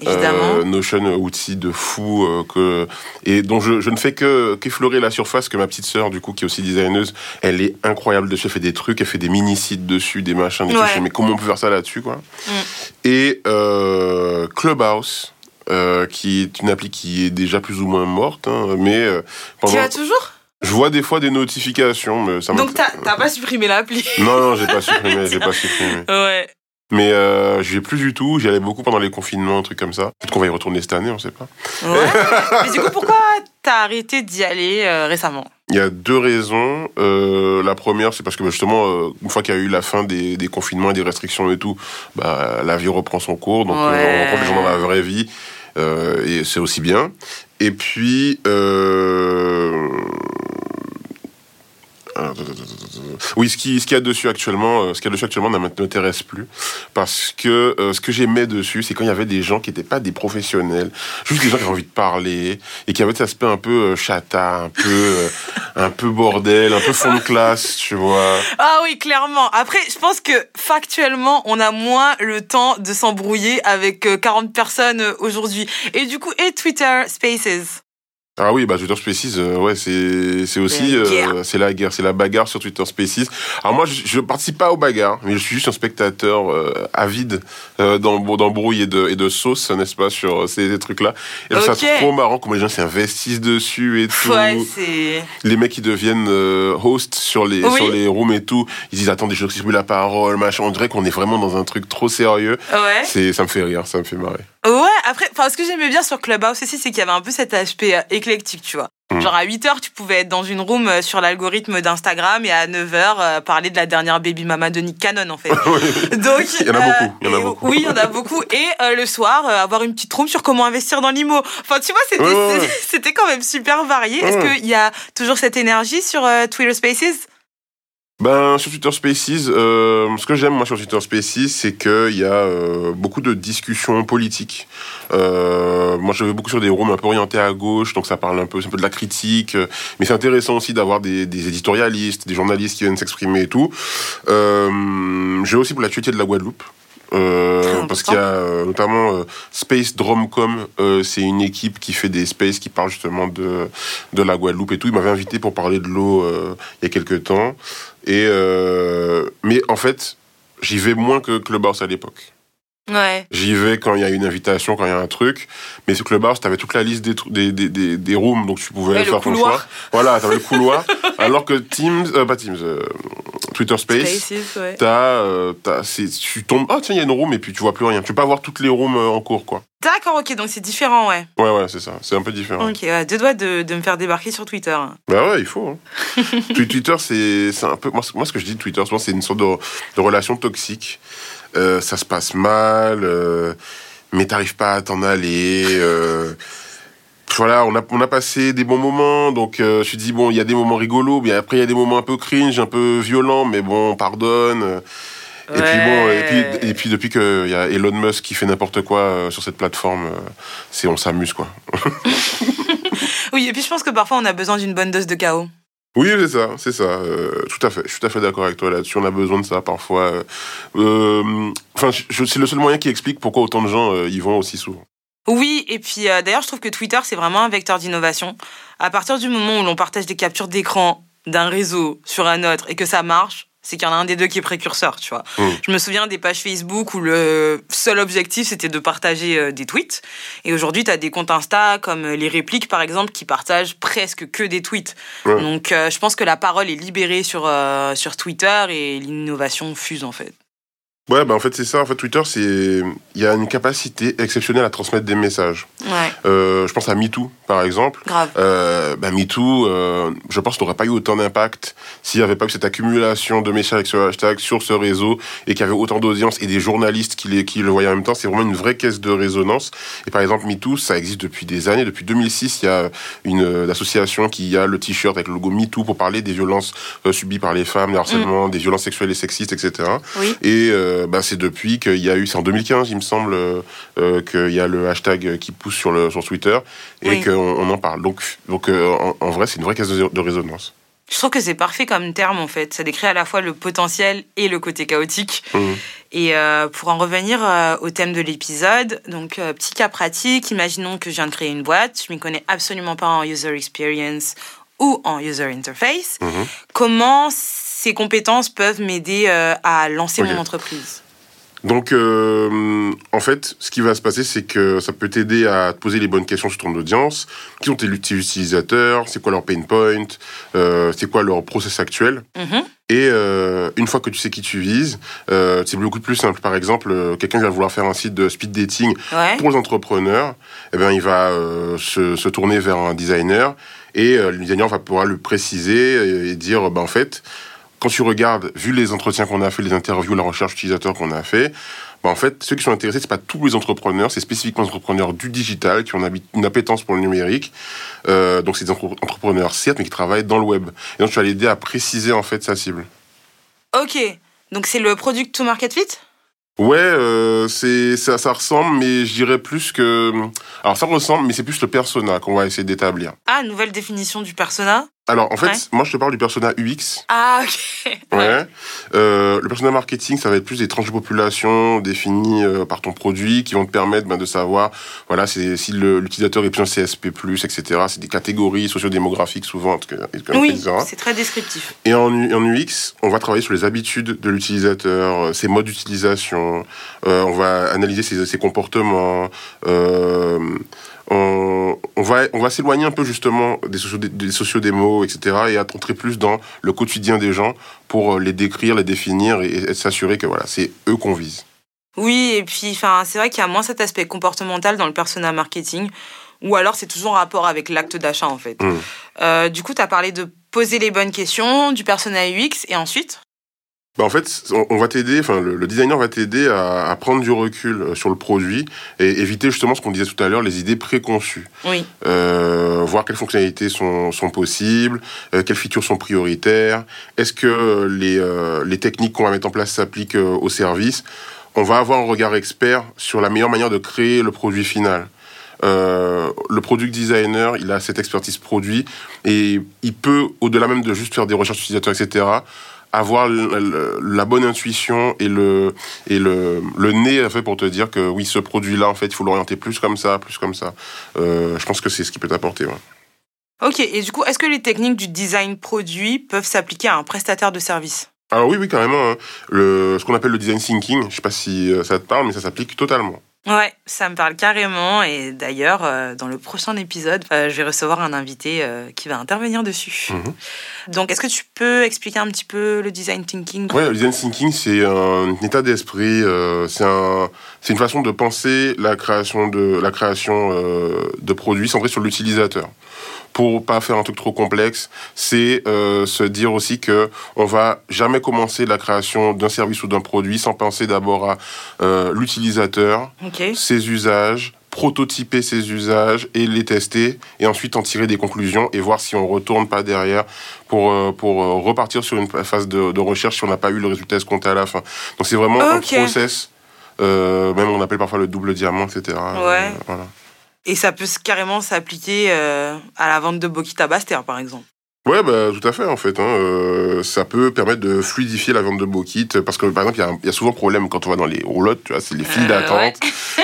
Évidemment. Euh, Notion, outil de fou euh, que et dont je, je ne fais que qu'effleurer la surface que ma petite sœur du coup qui est aussi designeuse, elle est incroyable dessus, elle fait des trucs, elle fait des mini sites dessus, des machins, des Ouais. trucs. Mais comment on peut faire ça là-dessus quoi? Mm. Et euh, Clubhouse. qui est une appli qui est déjà plus ou moins morte, hein, mais euh, Tu pendant, as toujours? Je vois des fois des notifications, mais ça me Donc t'as t'as pas supprimé l'appli non non j'ai pas supprimé, j'ai pas supprimé. Ouais. Mais euh, j'y vais plus du tout. J'y allais beaucoup pendant les confinements, un truc comme ça. Peut-être qu'on va y retourner cette année, on sait pas. Ouais. Mais du coup, pourquoi t'as arrêté d'y aller euh, récemment? Il y a deux raisons. Euh, la première, c'est parce que bah, justement, euh, une fois qu'il y a eu la fin des, des confinements et des restrictions et tout, bah, la vie reprend son cours. Donc Ouais. on rencontre les gens dans la vraie vie. et c'est aussi bien. Et puis... Euh... Oui, ce qui ce qu'il y a dessus actuellement, euh, ce qu'il y a dessus actuellement ne m'intéresse plus parce que euh, ce que j'aimais dessus, c'est quand il y avait des gens qui n'étaient pas des professionnels, juste des gens qui avaient envie de parler et qui avaient cet aspect un peu euh, chata, un peu euh, un peu bordel, un peu fond de classe, tu vois. Ah oui, clairement. Après, je pense que factuellement, on a moins le temps de s'embrouiller avec euh, 40 personnes aujourd'hui. Et du coup, et Twitter Spaces? Ah oui, bah Twitter Spaces, euh, ouais, c'est c'est aussi euh, c'est la guerre, c'est la bagarre sur Twitter Spaces. Alors moi, je, je participe pas aux bagarres, mais je suis juste un spectateur euh, avide d'em- d'embrouilles et de et de sauce, n'est-ce pas, sur ces, ces trucs-là. Et je trouve Ok. ça trop marrant comment les gens s'investissent dessus et tout. Ouais, c'est. les mecs qui deviennent hosts sur les Oui. sur les rooms et tout, ils disent attendez, je distribue la parole, machin. On dirait qu'on est vraiment dans un truc trop sérieux. Ouais. C'est ça me fait rire, ça me fait marrer. Ouais, après, enfin, ce que j'aimais bien sur Clubhouse aussi, c'est qu'il y avait un peu cet aspect éclectique, tu vois. Mm. Genre à 8h, tu pouvais être dans une room euh, sur l'algorithme d'Instagram et à 9h, parler de la dernière baby mama de Nick Cannon, en fait. Donc, Il y en a euh, beaucoup, il y en a et- beaucoup. Oui, il y en a beaucoup. Et euh, le soir, euh, avoir une petite room sur comment investir dans l'IMO. Enfin, tu vois, c'était Ouais, ouais, ouais. c'était quand même super varié. Est-ce Ouais. qu'il y a toujours cette énergie sur euh, Twitter Spaces? Ben sur Twitter Spaces, euh, ce que j'aime moi sur Twitter Spaces, c'est qu'il y a euh, beaucoup de discussions politiques. Euh, moi, je vais beaucoup sur des rooms un peu orientés à gauche, donc ça parle un peu, un peu de la critique. mais c'est intéressant aussi d'avoir des, des, éditorialistes, des journalistes qui viennent s'exprimer et tout. Euh, j'ai aussi pour la l'actualité de la Guadeloupe. Euh, parce qu'il y a euh, notamment euh, Space Drumcom, c'est une équipe qui fait des spaces qui parlent justement de, de la Guadeloupe et tout. Ils m'avaient invité pour parler de l'eau il y a quelques temps. Et, mais en fait, j'y vais moins que Clubhouse à l'époque. Ouais. J'y vais quand il y a une invitation, quand il y a un truc. Mais sur Clubhouse, t'avais toute la liste des, des, des, des, rooms, donc tu pouvais faire ton choix. Voilà, t'avais le couloir. alors que Teams, euh, pas Teams, euh, Twitter Space, ouais. t'as, euh, tu tombes, oh tiens, il y a une room, et puis tu vois plus rien. Tu peux pas voir toutes les rooms en cours, quoi. D'accord, ok, donc c'est différent, ouais. Ouais, ouais, c'est ça. C'est un peu différent. Ok, ouais, deux doigts de, de, me faire débarquer sur Twitter. Bah ouais, il faut. Hein. Twitter, c'est un peu. Moi, moi, ce que je dis de Twitter, souvent, c'est une sorte de, de relation toxique. Euh, ça se passe mal, euh, mais t'arrives pas à t'en aller. Euh, voilà, on a, on a passé des bons moments, donc je suis dit, bon, il y a des moments rigolos, mais après il y a des moments un peu cringe, un peu violents, mais bon, on pardonne. Et puis bon, et puis, et puis depuis qu'il y a Elon Musk qui fait n'importe quoi sur cette plateforme, c'est on s'amuse quoi. oui, et puis je pense que parfois on a besoin d'une bonne dose de chaos. Oui, c'est ça, c'est ça. Euh, tout à fait. Je suis tout à fait d'accord avec toi là-dessus. On a besoin de ça parfois. Euh, enfin, c'est le seul moyen qui explique pourquoi autant de gens euh, y vont aussi souvent. Oui, et puis d'ailleurs, je trouve que Twitter, c'est vraiment un vecteur d'innovation. À partir du moment où l'on partage des captures d'écran d'un réseau sur un autre et que ça marche, c'est qu'il y en a un des deux qui est précurseur, tu vois. Mm. Je me souviens des pages Facebook où le seul objectif c'était de partager euh, des tweets. Et aujourd'hui, tu as des comptes Insta comme euh, les répliques par exemple qui partagent presque que des tweets. Donc euh, je pense que la parole est libérée sur, sur Twitter et l'innovation fuse en fait. Ouais, bah en fait c'est ça. En fait, Twitter, c'est il y a une capacité exceptionnelle à transmettre des messages. Ouais. Euh, je pense à MeToo, par exemple. Grave. Euh, bah, MeToo, euh, je pense, n'aurait pas eu autant d'impact s'il n'y avait pas eu cette accumulation de messages avec ce hashtag sur ce réseau et qu'il y avait autant d'audience et des journalistes qui, les, qui le voyaient en même temps. C'est vraiment une vraie caisse de résonance. Et par exemple, MeToo, ça existe depuis des années. Depuis 2006, il y a une euh, association qui a le t-shirt avec le logo MeToo pour parler des violences euh, subies par les femmes, des harcèlements, mm. des violences sexuelles et sexistes, etc. Oui. Et euh, bah, c'est depuis qu'il y a eu, c'est en 2015, il me semble, euh, qu'il y a le hashtag qui pousse sur, le, sur Twitter et qu'on on en parle. Donc, donc en, vrai, c'est une vraie caisse de, résonance. Je trouve que c'est parfait comme terme en fait. Ça décrit à la fois le potentiel et le côté chaotique. Mmh. Et pour en revenir au thème de l'épisode, donc petit cas pratique, imaginons que je viens de créer une boîte, je m'y connais absolument pas en user experience ou en user interface. Mmh. Comment ces compétences peuvent m'aider euh, à lancer mon entreprise? Donc, euh, en fait, ce qui va se passer, c'est que ça peut t'aider à te poser les bonnes questions sur ton audience. Qui sont tes utilisateurs? C'est quoi leur pain point? Euh, C'est quoi leur process actuel? Mm-hmm. Et une fois que tu sais qui tu vises, c'est beaucoup plus simple. Par exemple, quelqu'un qui va vouloir faire un site de speed dating pour les entrepreneurs, eh bien, il va se, se, tourner vers un designer et le designer va pouvoir le préciser et dire, bah, en fait, quand tu regardes, vu les entretiens qu'on a fait, les interviews, la recherche utilisateur qu'on a fait, bah en fait, ceux qui sont intéressés, c'est pas tous les entrepreneurs, c'est spécifiquement les entrepreneurs du digital qui ont une appétence pour le numérique. Euh, donc c'est des entrepreneurs certes, mais qui travaillent dans le web. Et donc tu vas l'aider à préciser en fait sa cible. Ok, donc c'est le product to market fit? Ouais, euh, c'est ça, ça ressemble, mais je dirais plus que. Alors ça ressemble, mais c'est plus le persona qu'on va essayer d'établir. Ah, nouvelle définition du persona? Alors, en fait, moi, je te parle du persona UX. Ah, ok. Ouais. Euh, le persona marketing, ça va être plus des tranches de population définies euh, par ton produit qui vont te permettre ben, de savoir, voilà, si l'utilisateur est plus un CSP+, etc. C'est des catégories sociodémographiques souvent. Oui, c'est très descriptif. Et en, en, UX, on va travailler sur les habitudes de l'utilisateur, euh, ses modes d'utilisation. Euh, on va analyser ses, ses comportements. Euh, on, va, on va s'éloigner un peu justement des, socio, des sociodémos, etc. et entrer plus dans le quotidien des gens pour euh, les décrire, les définir et, s'assurer que voilà, c'est eux qu'on vise. Oui, et puis enfin, c'est vrai qu'il y a moins cet aspect comportemental dans le persona marketing, ou alors c'est toujours en rapport avec l'acte d'achat en fait. Mmh. Euh, du coup, tu as parlé de poser les bonnes questions, du persona UX, et ensuite bah en fait, on va t'aider, enfin le, designer va t'aider à, prendre du recul euh, sur le produit et éviter justement ce qu'on disait tout à l'heure, les idées préconçues. Oui. Euh, voir quelles fonctionnalités sont, sont possibles, euh, quelles features sont prioritaires, est-ce que les, les techniques qu'on va mettre en place s'appliquent au service? On va avoir un regard expert sur la meilleure manière de créer le produit final. Euh, le product designer, il a cette expertise produit et il peut, au-delà même de juste faire des recherches utilisateurs, etc., avoir la bonne intuition et le et le, le nez fait pour te dire que oui ce produit là en fait il faut l'orienter plus comme ça plus comme ça. Euh, je pense que c'est ce qui peut t'apporter ok et du coup est-ce que les techniques du design produit peuvent s'appliquer à un prestataire de service? Alors oui oui carrément hein. le ce qu'on appelle le design thinking je sais pas si euh, ça te parle mais ça s'applique totalement Ouais, ça me parle carrément. Et d'ailleurs, euh, dans le prochain épisode, euh, je vais recevoir un invité euh, qui va intervenir dessus. Mhm. Donc, est-ce que tu peux expliquer un petit peu le design thinking? Ouais, le design thinking, c'est un état d'esprit, c'est un, une façon de penser la création de, la création, de produits centrés sur l'utilisateur pour pas faire un truc trop complexe, c'est euh, se dire aussi que on va jamais commencer la création d'un service ou d'un produit sans penser d'abord à euh, l'utilisateur, ses usages, prototyper ses usages et les tester et ensuite en tirer des conclusions et voir si on retourne pas derrière pour euh, pour repartir sur une phase de, recherche si on n'a pas eu le résultat escompté à la fin. Donc c'est vraiment un process. même on appelle parfois le double diamant, etc. Ouais. voilà. Et ça peut carrément s'appliquer euh, à la vente de Bokita à Bastère, par exemple. Ouais, bah, tout à fait, en fait. Hein. Euh, ça peut permettre de fluidifier la vente de Bokit. Parce que, par exemple, il y, a souvent problème quand on va dans les roulottes, tu vois, c'est les files euh, d'attente.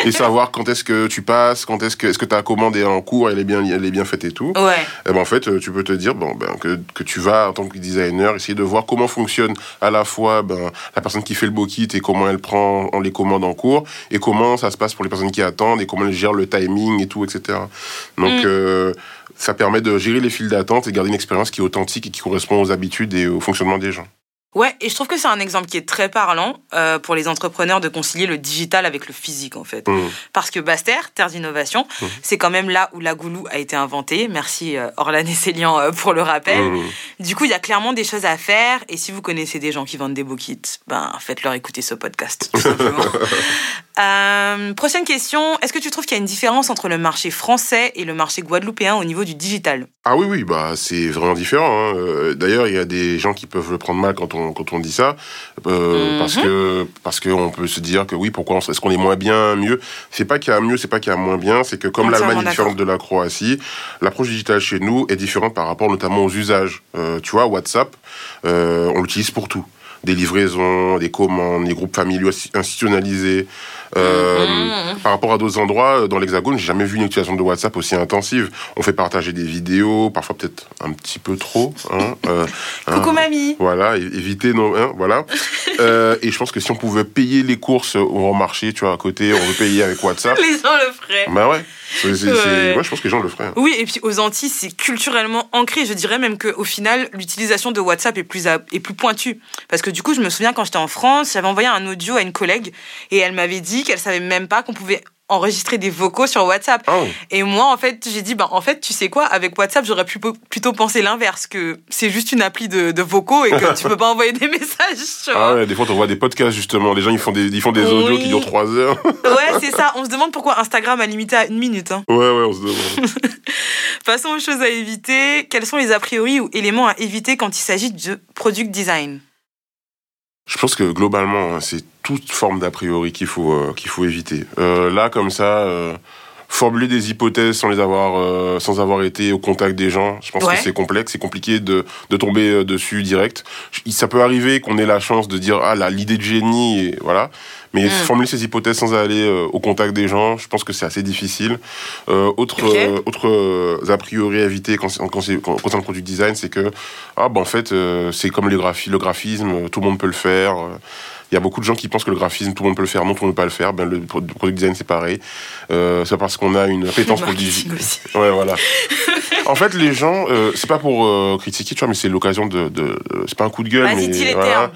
et savoir quand est-ce que tu passes, quand est-ce que, est-ce que ta commande est en cours, elle est bien, elle est bien faite et tout. Ouais. Et ben, en fait, tu peux te dire, bon, ben, que, que tu vas, en tant que designer, essayer de voir comment fonctionne à la fois, ben, la personne qui fait le Bokit et comment elle prend les commandes en cours, et comment ça se passe pour les personnes qui attendent, et comment elle gère le timing et tout, etc. Donc, mm. euh, ça permet de gérer les files d'attente et garder une expérience qui est authentique et qui correspond aux habitudes et au fonctionnement des gens. Ouais, et je trouve que c'est un exemple qui est très parlant euh, pour les entrepreneurs de concilier le digital avec le physique, en fait. Mmh. Parce que Baster, Terre d'innovation, mmh. c'est quand même là où la goulou a été inventée. Merci euh, Orlan et Célian euh, pour le rappel. Mmh. Du coup, il y a clairement des choses à faire. Et si vous connaissez des gens qui vendent des beaux kits, ben, faites-leur écouter ce podcast, tout simplement. prochaine question. Est-ce que tu trouves qu'il y a une différence entre le marché français et le marché guadeloupéen au niveau du digital? Ah oui, oui, bah, c'est vraiment différent. Hein. D'ailleurs, il y a des gens qui peuvent le prendre mal quand on quand on dit ça, euh, parce mhm. que parce qu'on peut se dire que oui, pourquoi est-ce qu'on est moins bien, mieux? C'est pas qu'il y a mieux, c'est pas qu'il y a moins bien, c'est que comme l'Allemagne est différente de la Croatie, l'approche digitale chez nous est différente par rapport notamment aux usages. Euh, tu vois, WhatsApp, euh, on l'utilise pour tout des livraisons, des commandes, des groupes familiaux institutionnalisés. Euh, mmh. Par rapport à d'autres endroits, dans l'Hexagone, j'ai jamais vu une utilisation de WhatsApp aussi intensive. On fait partager des vidéos, parfois peut-être un petit peu trop. Hein, euh, Coucou hein, mamie. Voilà, éviter nos, hein, voilà. euh, et je pense que si on pouvait payer les courses au marché, tu vois, à côté, on veut payer avec WhatsApp. les gens le feraient. Bah ouais. Moi, je pense que les gens le feraient. Hein. Oui, et puis aux Antilles, c'est culturellement ancré. Je dirais même qu'au final, l'utilisation de WhatsApp est plus, est plus pointue. Parce que du coup, je me souviens quand j'étais en France, j'avais envoyé un audio à une collègue et elle m'avait dit qu'elle savait même pas qu'on pouvait enregistrer des vocaux sur WhatsApp. Oh. Et moi, en fait, j'ai dit, bah, en fait, tu sais quoi, avec WhatsApp, j'aurais pu plutôt penser l'inverse, que c'est juste une appli de, vocaux et que tu peux pas envoyer des messages. Ah ouais, des fois, on voit des podcasts, justement. Les gens, ils font des, ils font des audios qui durent trois heures. ouais, c'est ça. On se demande pourquoi Instagram a limité à une minute. Hein. Ouais, ouais, on se demande. Passons aux choses à éviter. Quels sont les a priori ou éléments à éviter quand il s'agit de product design? Je pense que globalement, hein, c'est toute forme d'a priori qu'il faut, euh, qu'il faut éviter. Euh, là, comme ça, euh, formuler des hypothèses sans les avoir, euh, sans avoir été au contact des gens, je pense que c'est complexe, c'est compliqué de, de tomber dessus direct. Ça peut arriver qu'on ait la chance de dire ah là l'idée de génie, et voilà. Mais mm. formuler ces hypothèses sans aller au contact des gens, je pense que c'est assez difficile. autre, autre a priori à éviter quand, quand, quand, quand le produit design, c'est que ah ben en fait c'est comme les graphi le graphisme, tout le monde peut le faire. Il y a beaucoup de gens qui pensent que le graphisme, tout le monde peut le faire, non, tout le monde ne peut pas le faire. Ben, le product design, c'est pareil. Euh, c'est parce qu'on a une appétence pour le digital. Ouais, voilà. en fait, les gens, euh, c'est pas pour euh, critiquer, tu vois, mais c'est l'occasion de, de c'est pas un coup de gueule, mais voilà.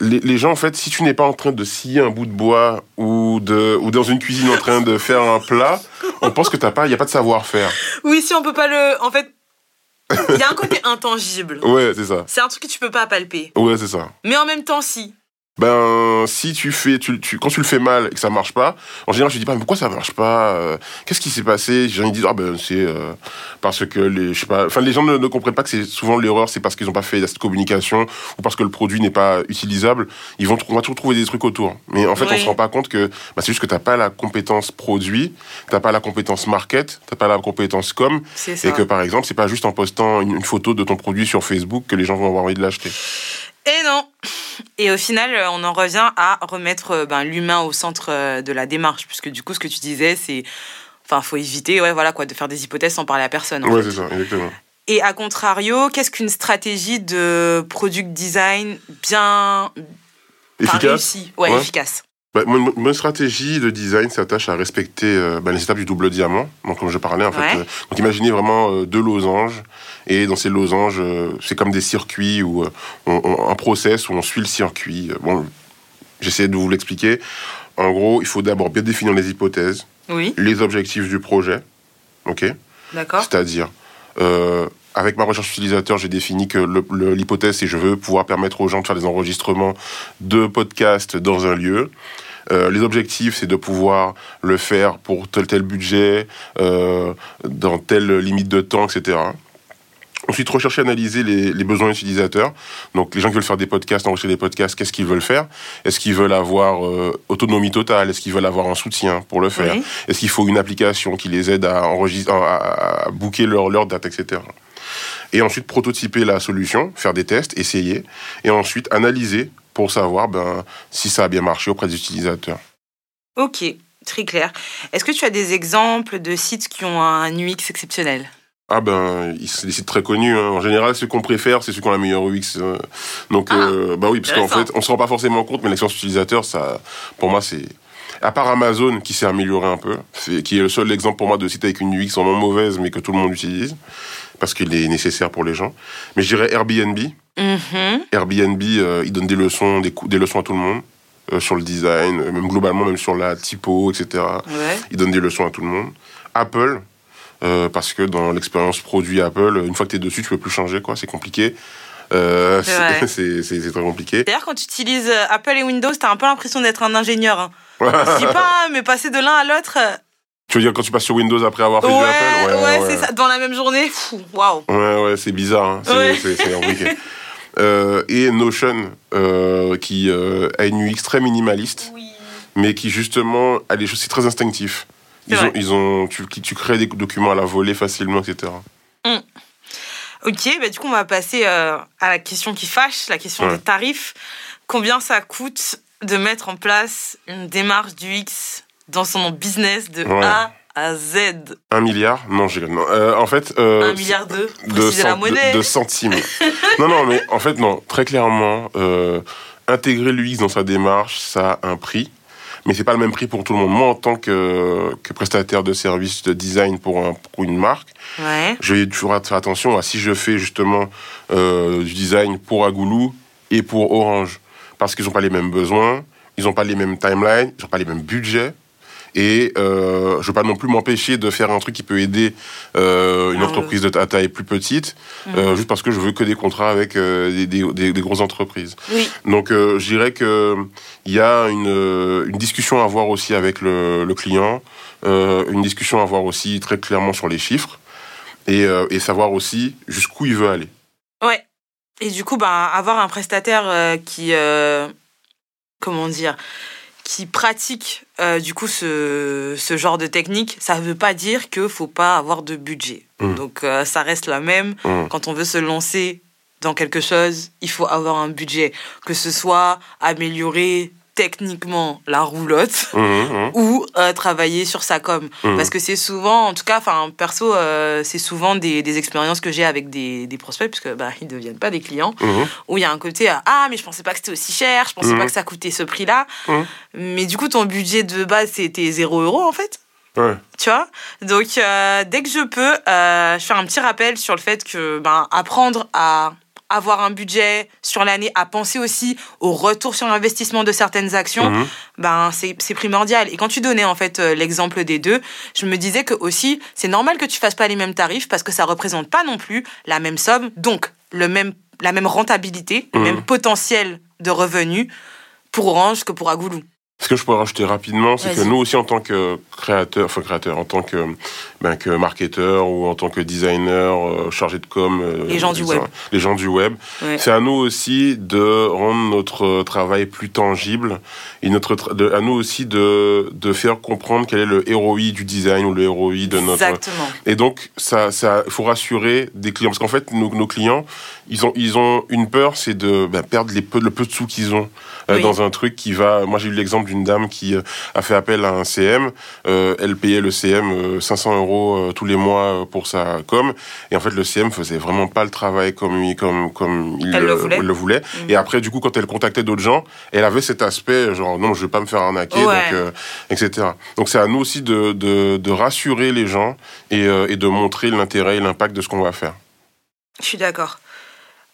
Les, les, gens, en fait, si tu n'es pas en train de scier un bout de bois ou, de, ou dans une cuisine en train de faire un plat, on pense que t'as pas, il y a pas de savoir-faire. Oui, si on peut pas le, en fait, Il y a un côté intangible. Ouais, c'est ça. C'est un truc que tu peux pas palper. Ouais, c'est ça. Mais en même temps, si. Ben, si tu fais, tu, tu, quand tu le fais mal et que ça marche pas, en général, je dis pas, mais pourquoi ça marche pas euh, Qu'est-ce qui s'est passé? Les gens ils disent, ah ben, c'est euh, parce que les, je sais pas, enfin, les gens ne, ne comprennent pas que c'est souvent l'erreur, c'est parce qu'ils ont pas fait cette communication ou parce que le produit n'est pas utilisable. Ils vont, on va toujours trouver des trucs autour. Mais en fait, on se rend pas compte que, bah, c'est juste que t'as pas la compétence produit, t'as pas la compétence market, t'as pas la compétence com, et que par exemple, c'est pas juste en postant une, une photo de ton produit sur Facebook que les gens vont avoir envie de l'acheter. Et non. Et au final, on en revient à remettre euh, ben, l'humain au centre euh, de la démarche, puisque du coup, ce que tu disais, c'est, enfin, faut éviter, ouais, voilà, quoi, de faire des hypothèses sans parler à personne. Ouais, c'est ça, exactement. Et à contrario, qu'est-ce qu'une stratégie de product design bien enfin, Efficace. réussie, ouais, Ouais. efficace. Bah, stratégie de design s'attache à respecter euh, bah, les étapes du double diamant. Donc, comme je parlais, en fait. Euh, donc, imaginez vraiment euh, deux losanges. Et dans ces losanges, euh, c'est comme des circuits ou un process où on suit le circuit. Bon, j'essaie de vous l'expliquer. En gros, il faut d'abord bien définir les hypothèses, Oui, les objectifs du projet. OK? D'accord. C'est-à-dire, avec ma recherche utilisateur, j'ai défini que l'hypothèse, c'est je veux pouvoir permettre aux gens de faire des enregistrements de podcasts dans un lieu. Euh, les objectifs, c'est de pouvoir le faire pour tel tel budget, euh, dans telle limite de temps, etc. Ensuite, rechercher, analyser les, les besoins utilisateurs. Donc, les gens qui veulent faire des podcasts, enregistrer des podcasts, qu'est-ce qu'ils veulent faire? Est-ce qu'ils veulent avoir euh, autonomie totale? Est-ce qu'ils veulent avoir un soutien pour le faire? Oui. Est-ce qu'il faut une application qui les aide à enregistrer, à, à- à booker leur, leur date, etc. Et ensuite, prototyper la solution, faire des tests, essayer, et ensuite analyser pour savoir ben, si ça a bien marché auprès des utilisateurs. Ok, très clair. Est-ce que tu as des exemples de sites qui ont un UX exceptionnel? Ah ben, c'est des sites très connus. hein. En général, ceux qu'on préfère, c'est ceux qui ont la meilleure UX. euh. Donc, Ah, euh, bah oui, parce qu'en fait, on se rend pas forcément compte, mais l'expérience utilisateur, ça, pour moi, c'est à part Amazon qui s'est amélioré un peu, qui est le seul exemple pour moi de site avec une UX vraiment mauvaise, mais que tout le monde utilise parce qu'il est nécessaire pour les gens. Mais je dirais Airbnb. Mhm. Airbnb, euh, il donne des leçons, des, des leçons à tout le monde euh, sur le design, euh, même globalement, même sur la typo, etc. Ouais. Il donne des leçons à tout le monde. Apple, euh, parce que dans l'expérience produit Apple, une fois que tu es dessus, tu peux plus changer, quoi. C'est compliqué. Euh, C'est très compliqué. D'ailleurs, quand tu utilises Apple et Windows, t'as un peu l'impression d'être un ingénieur. Hein. Je dis pas, hein, mais passer de l'un à l'autre. Tu veux dire quand tu passes sur Windows après avoir fait Ouais, du Apple? Ouais, c'est ça. Dans la même journée, waouh. Ouais, ouais, c'est bizarre. Hein. Ouais. c'est compliqué. Euh, et Notion, euh, qui euh, a une UX très minimaliste, Oui. mais qui justement a des choses, c'est très instinctif. Ils ont, ils ont, tu, tu crées des documents à la volée facilement, etc. Ok, bah du coup, on va passer euh, à la question qui fâche, la question Ouais. des tarifs. Combien ça coûte de mettre en place une démarche du X dans son business de Ouais. A à Z Un milliard Non. Non. Euh, en fait, euh, Un milliard de de, préciser la cent- monnaie. de, de centimes. non, non, mais en fait, non. Très clairement, euh, intégrer l'UX dans sa démarche, ça a un prix. Mais c'est pas le même prix pour tout le monde. Moi, en tant que, que prestataire de services de design pour, un, pour une marque, Ouais. je vais toujours faire attention à si je fais justement euh, du design pour Agoulou et pour Orange. Parce qu'ils n'ont pas les mêmes besoins, ils n'ont pas les mêmes timelines, ils n'ont pas les mêmes budgets. Et euh, je ne veux pas non plus m'empêcher de faire un truc qui peut aider euh, une Ah, entreprise de ta taille plus petite, euh, juste parce que je veux que des contrats avec des, des- des- des grosses entreprises. Oui. Donc je dirais que il y a une, une discussion à avoir aussi avec le, le client, une discussion à avoir aussi très clairement sur les chiffres et, et savoir aussi jusqu'où il veut aller. Ouais. Et du coup, ben, avoir un prestataire qui, comment dire, qui pratique euh, du coup ce, ce genre de technique, ça veut pas dire qu'il faut pas avoir de budget. Mm. Donc euh, ça reste la même. Mm. Quand on veut se lancer dans quelque chose, il faut avoir un budget. Que ce soit améliorer techniquement la roulotte Mhm, mhm. ou euh, travailler sur sa com. Parce que c'est souvent, en tout cas, enfin perso, euh, c'est souvent des, des expériences que j'ai avec des, des prospects, puisque bah, ils ne deviennent pas des clients, où il y a un côté euh, Ah, mais je pensais pas que c'était aussi cher, je pensais pas que ça coûtait ce prix-là. Mais du coup, ton budget de base, c'était 0 euros en fait. Ouais. Tu vois? Donc, euh, dès que je peux, je fais un petit rappel sur le fait que ben, apprendre à avoir un budget sur l'année, à penser aussi au retour sur investissement de certaines actions, Mhm. ben c'est c'est primordial. Et quand tu donnais en fait euh, l'exemple des deux, je me disais que aussi c'est normal que tu fasses pas les mêmes tarifs parce que ça représente pas non plus la même somme, donc le même la même rentabilité, le Mhm. même potentiel de revenus pour Orange que pour Agoulou. Ce que je pourrais rajouter rapidement, c'est que nous aussi en tant que créateur, enfin créateur, en tant que, ben, que marketeur ou en tant que designer euh, chargé de com, euh, Les gens du web. les gens du web, Ouais. c'est à nous aussi de rendre notre travail plus tangible et notre de, à nous aussi de, de faire comprendre quel est le ROI du design ou le ROI de notre Exactement. et donc, ça, ça, il faut rassurer des clients parce qu'en fait, nos, nos clients, ils ont, ils ont une peur, c'est de ben, perdre les peu, le peu de sous qu'ils ont Oui. dans un truc qui va. Moi, j'ai eu l'exemple d'une dame qui euh, a fait appel à un CM. Euh, elle payait le CM euh, 500 euros euh, tous les mois euh, pour sa com, et en fait, le CM faisait vraiment pas le travail comme il, comme, comme il Elle le euh, voulait. le voulait. Mhm. Et après, du coup, quand elle contactait d'autres gens, elle avait cet aspect genre non, je vais pas me faire arnaquer, Ouais. donc euh, etc. Donc c'est à nous aussi de, de, de rassurer les gens et, euh, et de montrer l'intérêt et l'impact de ce qu'on va faire. Je suis d'accord.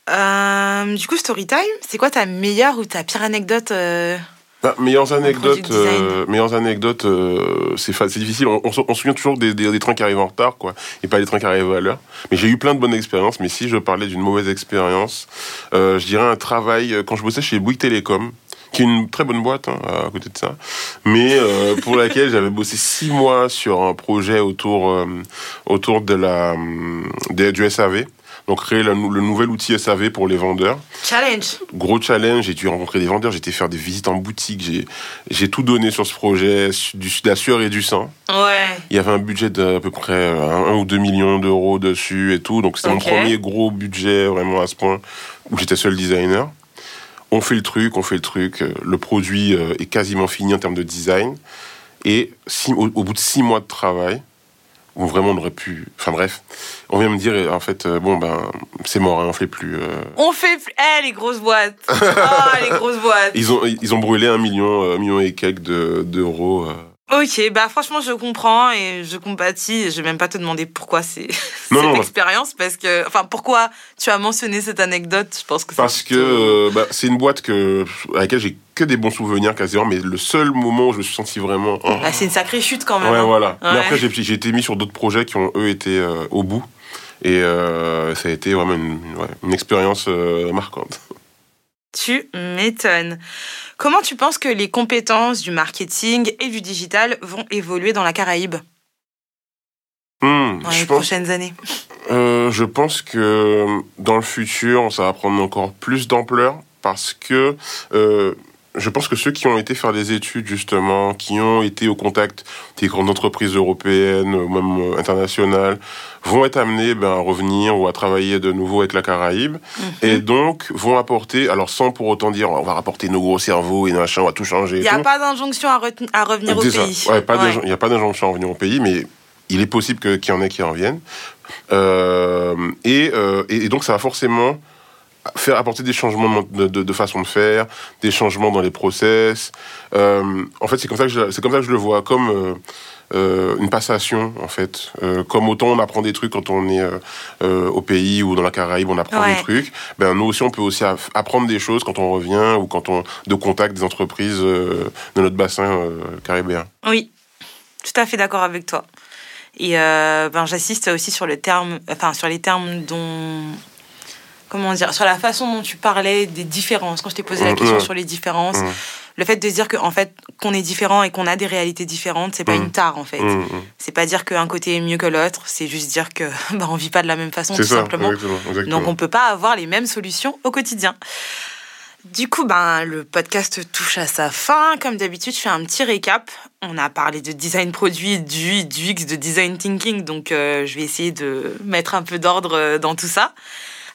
Euh, du coup, Storytime, c'est quoi ta meilleure ou ta pire anecdote euh, Bah, meilleures produit anecdotes, euh, meilleures anecdotes, euh, c'est c'est difficile. On, on se on se souvient toujours des, des, des trains qui arrivent en retard, quoi, et pas des trains qui arrivent à l'heure. Mais j'ai eu plein de bonnes expériences. Mais si je parlais d'une mauvaise expérience, euh, je dirais un travail euh, quand je bossais chez Bouygues Télécom qui est une très bonne boîte hein, à côté de ça, mais euh, pour laquelle j'avais bossé six mois sur un projet autour euh, autour de la euh, du SAV. Donc créer le, le nouvel outil SAV pour les vendeurs. Challenge. Gros challenge, j'ai dû rencontrer des vendeurs, j'ai été faire des visites en boutique, j'ai j'ai tout donné sur ce projet, du, de la sueur et du sang. Ouais. Il y avait un budget d'à peu près euh, 1 ou 2 millions d'euros dessus et tout, donc c'était mon premier gros budget vraiment à ce point où j'étais seul designer. On fait le truc, on fait le truc, euh, le produit euh, est quasiment fini en termes de design. Et six- au, au bout de six mois de travail, où vraiment on aurait pu... Enfin bref, on vient me dire, en fait, euh, bon ben, c'est mort, hein, on fait plus... euh, On fait. plus- Eh, les grosses boîtes. Ah, les grosses boîtes. Ils ont, ils ont brûlé un million, euh, un million et quelques de- d'euros. Ok, bah franchement, je comprends et je compatis. Je vais même pas te demander pourquoi c'est cette non, bah- expérience, parce que. Enfin, pourquoi tu as mentionné cette anecdote? Je pense que c'est Parce que euh, bah, c'est une boîte que, à laquelle j'ai que des bons souvenirs quasiment, mais le seul moment où je me suis senti vraiment. oh. Ah, c'est une sacrée chute quand même. ouais, hein. voilà. Mais après, j'ai été mis sur d'autres projets qui ont, eux, été euh, au bout. Et euh, ça a été vraiment une, ouais, une expérience euh, marquante. Tu m'étonnes. Comment tu penses que les compétences du marketing et du digital vont évoluer dans la Caraïbe? Hmm, dans les pense prochaines années Euh, je pense que dans le futur, ça va prendre encore plus d'ampleur parce que euh, je pense que ceux qui ont été faire des études justement, qui ont été au contact des grandes entreprises européennes, même euh, internationales, vont être amenés ben, à revenir ou à travailler de nouveau avec la Caraïbe Mhm. et donc vont apporter, alors sans pour autant dire on va rapporter nos gros cerveaux et machin, on va tout changer. Il n'y a tout. pas d'injonction à, revenir au pays. Ouais, Ouais. Il n'y a pas d'injonction à revenir au pays, mais il est possible que- qu'il y en ait qui reviennent. Euh, et, euh, et, et donc, ça va forcément faire apporter des changements de, de- de façon de faire, des changements dans les process. Euh, en fait, c'est comme ça que je, c'est comme ça que je le vois, comme euh, euh, une passation, en fait. Comme autant on apprend des trucs quand on est au pays ou dans la Caraïbe, on apprend Ouais. des trucs. Ben nous aussi, on peut aussi apprendre des choses quand on revient ou quand on de contact des entreprises de notre bassin caribéen. Oui, tout à fait d'accord avec toi. Et ben, j'assiste aussi sur le terme, enfin sur les termes dont, comment dire, sur la façon dont tu parlais des différences. Quand je t'ai posé la Mhm. question sur les différences, Mhm. le fait de dire que en fait qu'on est différent et qu'on a des réalités différentes, c'est pas une tare en fait. C'est pas dire qu'un côté est mieux que l'autre, c'est juste dire que ben, on vit pas de la même façon tout ça, simplement. exactement. exactement. Donc on peut pas avoir les mêmes solutions au quotidien. Du coup, ben, le podcast touche à sa fin. Comme d'habitude, je fais un petit récap. On a parlé de design produit, du du UX, de design thinking. Donc, euh, je vais essayer de mettre un peu d'ordre euh, dans tout ça.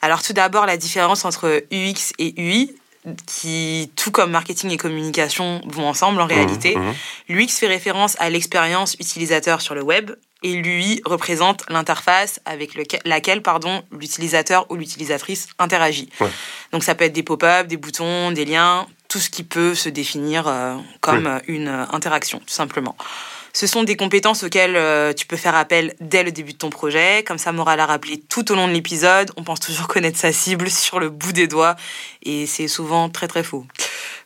Alors, tout d'abord, la différence entre UX et UI, qui, tout comme marketing et communication, vont ensemble en réalité. Mmh, mmh. L'UX fait référence à l'expérience utilisateur sur le web et l'UI représente l'interface avec lequel- laquelle pardon, l'utilisateur ou l'utilisatrice interagit. Ouais. Donc ça peut être des pop-up, des boutons, des liens, tout ce qui peut se définir euh, comme Oui. une euh, interaction, tout simplement. Ce sont des compétences auxquelles euh, tu peux faire appel dès le début de ton projet. Comme ça, Mora l'a rappelé tout au long de l'épisode. On pense toujours connaître sa cible sur le bout des doigts et c'est souvent très très faux.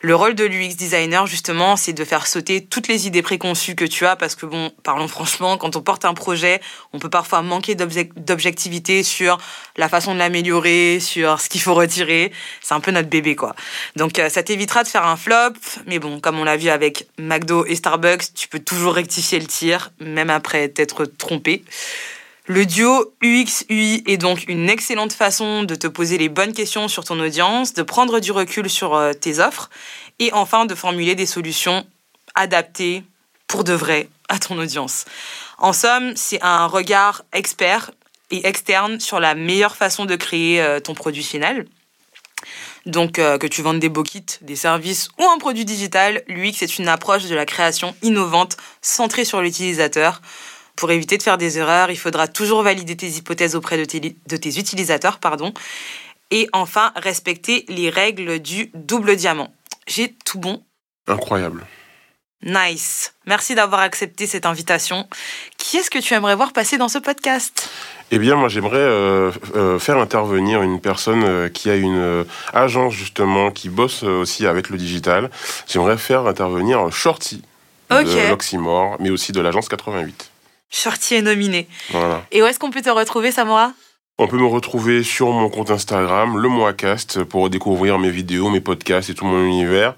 Le rôle de l'UX designer, justement, c'est de faire sauter toutes les idées préconçues que tu as parce que, bon, parlons franchement, quand on porte un projet, on peut parfois manquer d'objectivité sur la façon de l'améliorer, sur ce qu'il faut retirer. C'est un peu notre bébé, quoi. Donc, euh, ça t'évitera de faire un flop. Mais bon, comme on l'a vu avec McDo et Starbucks, tu peux toujours rectifier le tir, même après t'être trompé. Le duo UX-UI est donc une excellente façon de te poser les bonnes questions sur ton audience, de prendre du recul sur euh, tes offres et enfin de formuler des solutions adaptées pour de vrai à ton audience. En somme, c'est un regard expert et externe sur la meilleure façon de créer euh, ton produit final. Donc, euh, que tu vendes des beaux kits, des services ou un produit digital, l'UX est une approche de la création innovante centrée sur l'utilisateur pour éviter de faire des erreurs, il faudra toujours valider tes hypothèses auprès de tes, de tes utilisateurs. Pardon. Et enfin, respecter les règles du double diamant. J'ai tout bon. Incroyable. Nice. Merci d'avoir accepté cette invitation. Qui est-ce que tu aimerais voir passer dans ce podcast? Eh bien, moi, j'aimerais euh, euh, faire intervenir une personne euh, qui a une agence justement qui bosse aussi avec le digital. J'aimerais faire intervenir Shorty de l'Oxymore, mais aussi de l'agence 88. Shorty est nominé. Et où est-ce qu'on peut te retrouver, Samora? On peut me retrouver sur mon compte Instagram, le Moacast, pour découvrir mes vidéos, mes podcasts et tout mon univers.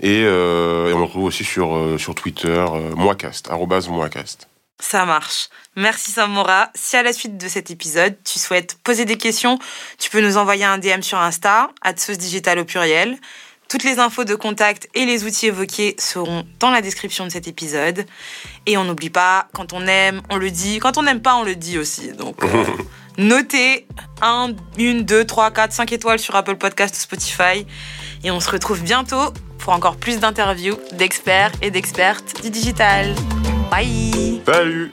Et, euh, on me retrouve aussi sur, euh, sur Twitter, euh, Moacast, Moacast. Ça marche. Merci Samora. Si à la suite de cet épisode, tu souhaites poser des questions, tu peux nous envoyer un DM sur Insta, digital au pluriel. Toutes les infos de contact et les outils évoqués seront dans la description de cet épisode. Et on n'oublie pas, quand on aime, on le dit. Quand on n'aime pas, on le dit aussi. Donc, euh, notez 1, 1, 2, 3, 4, 5 étoiles sur Apple Podcast ou Spotify. Et on se retrouve bientôt pour encore plus d'interviews d'experts et d'expertes du digital. Bye Salut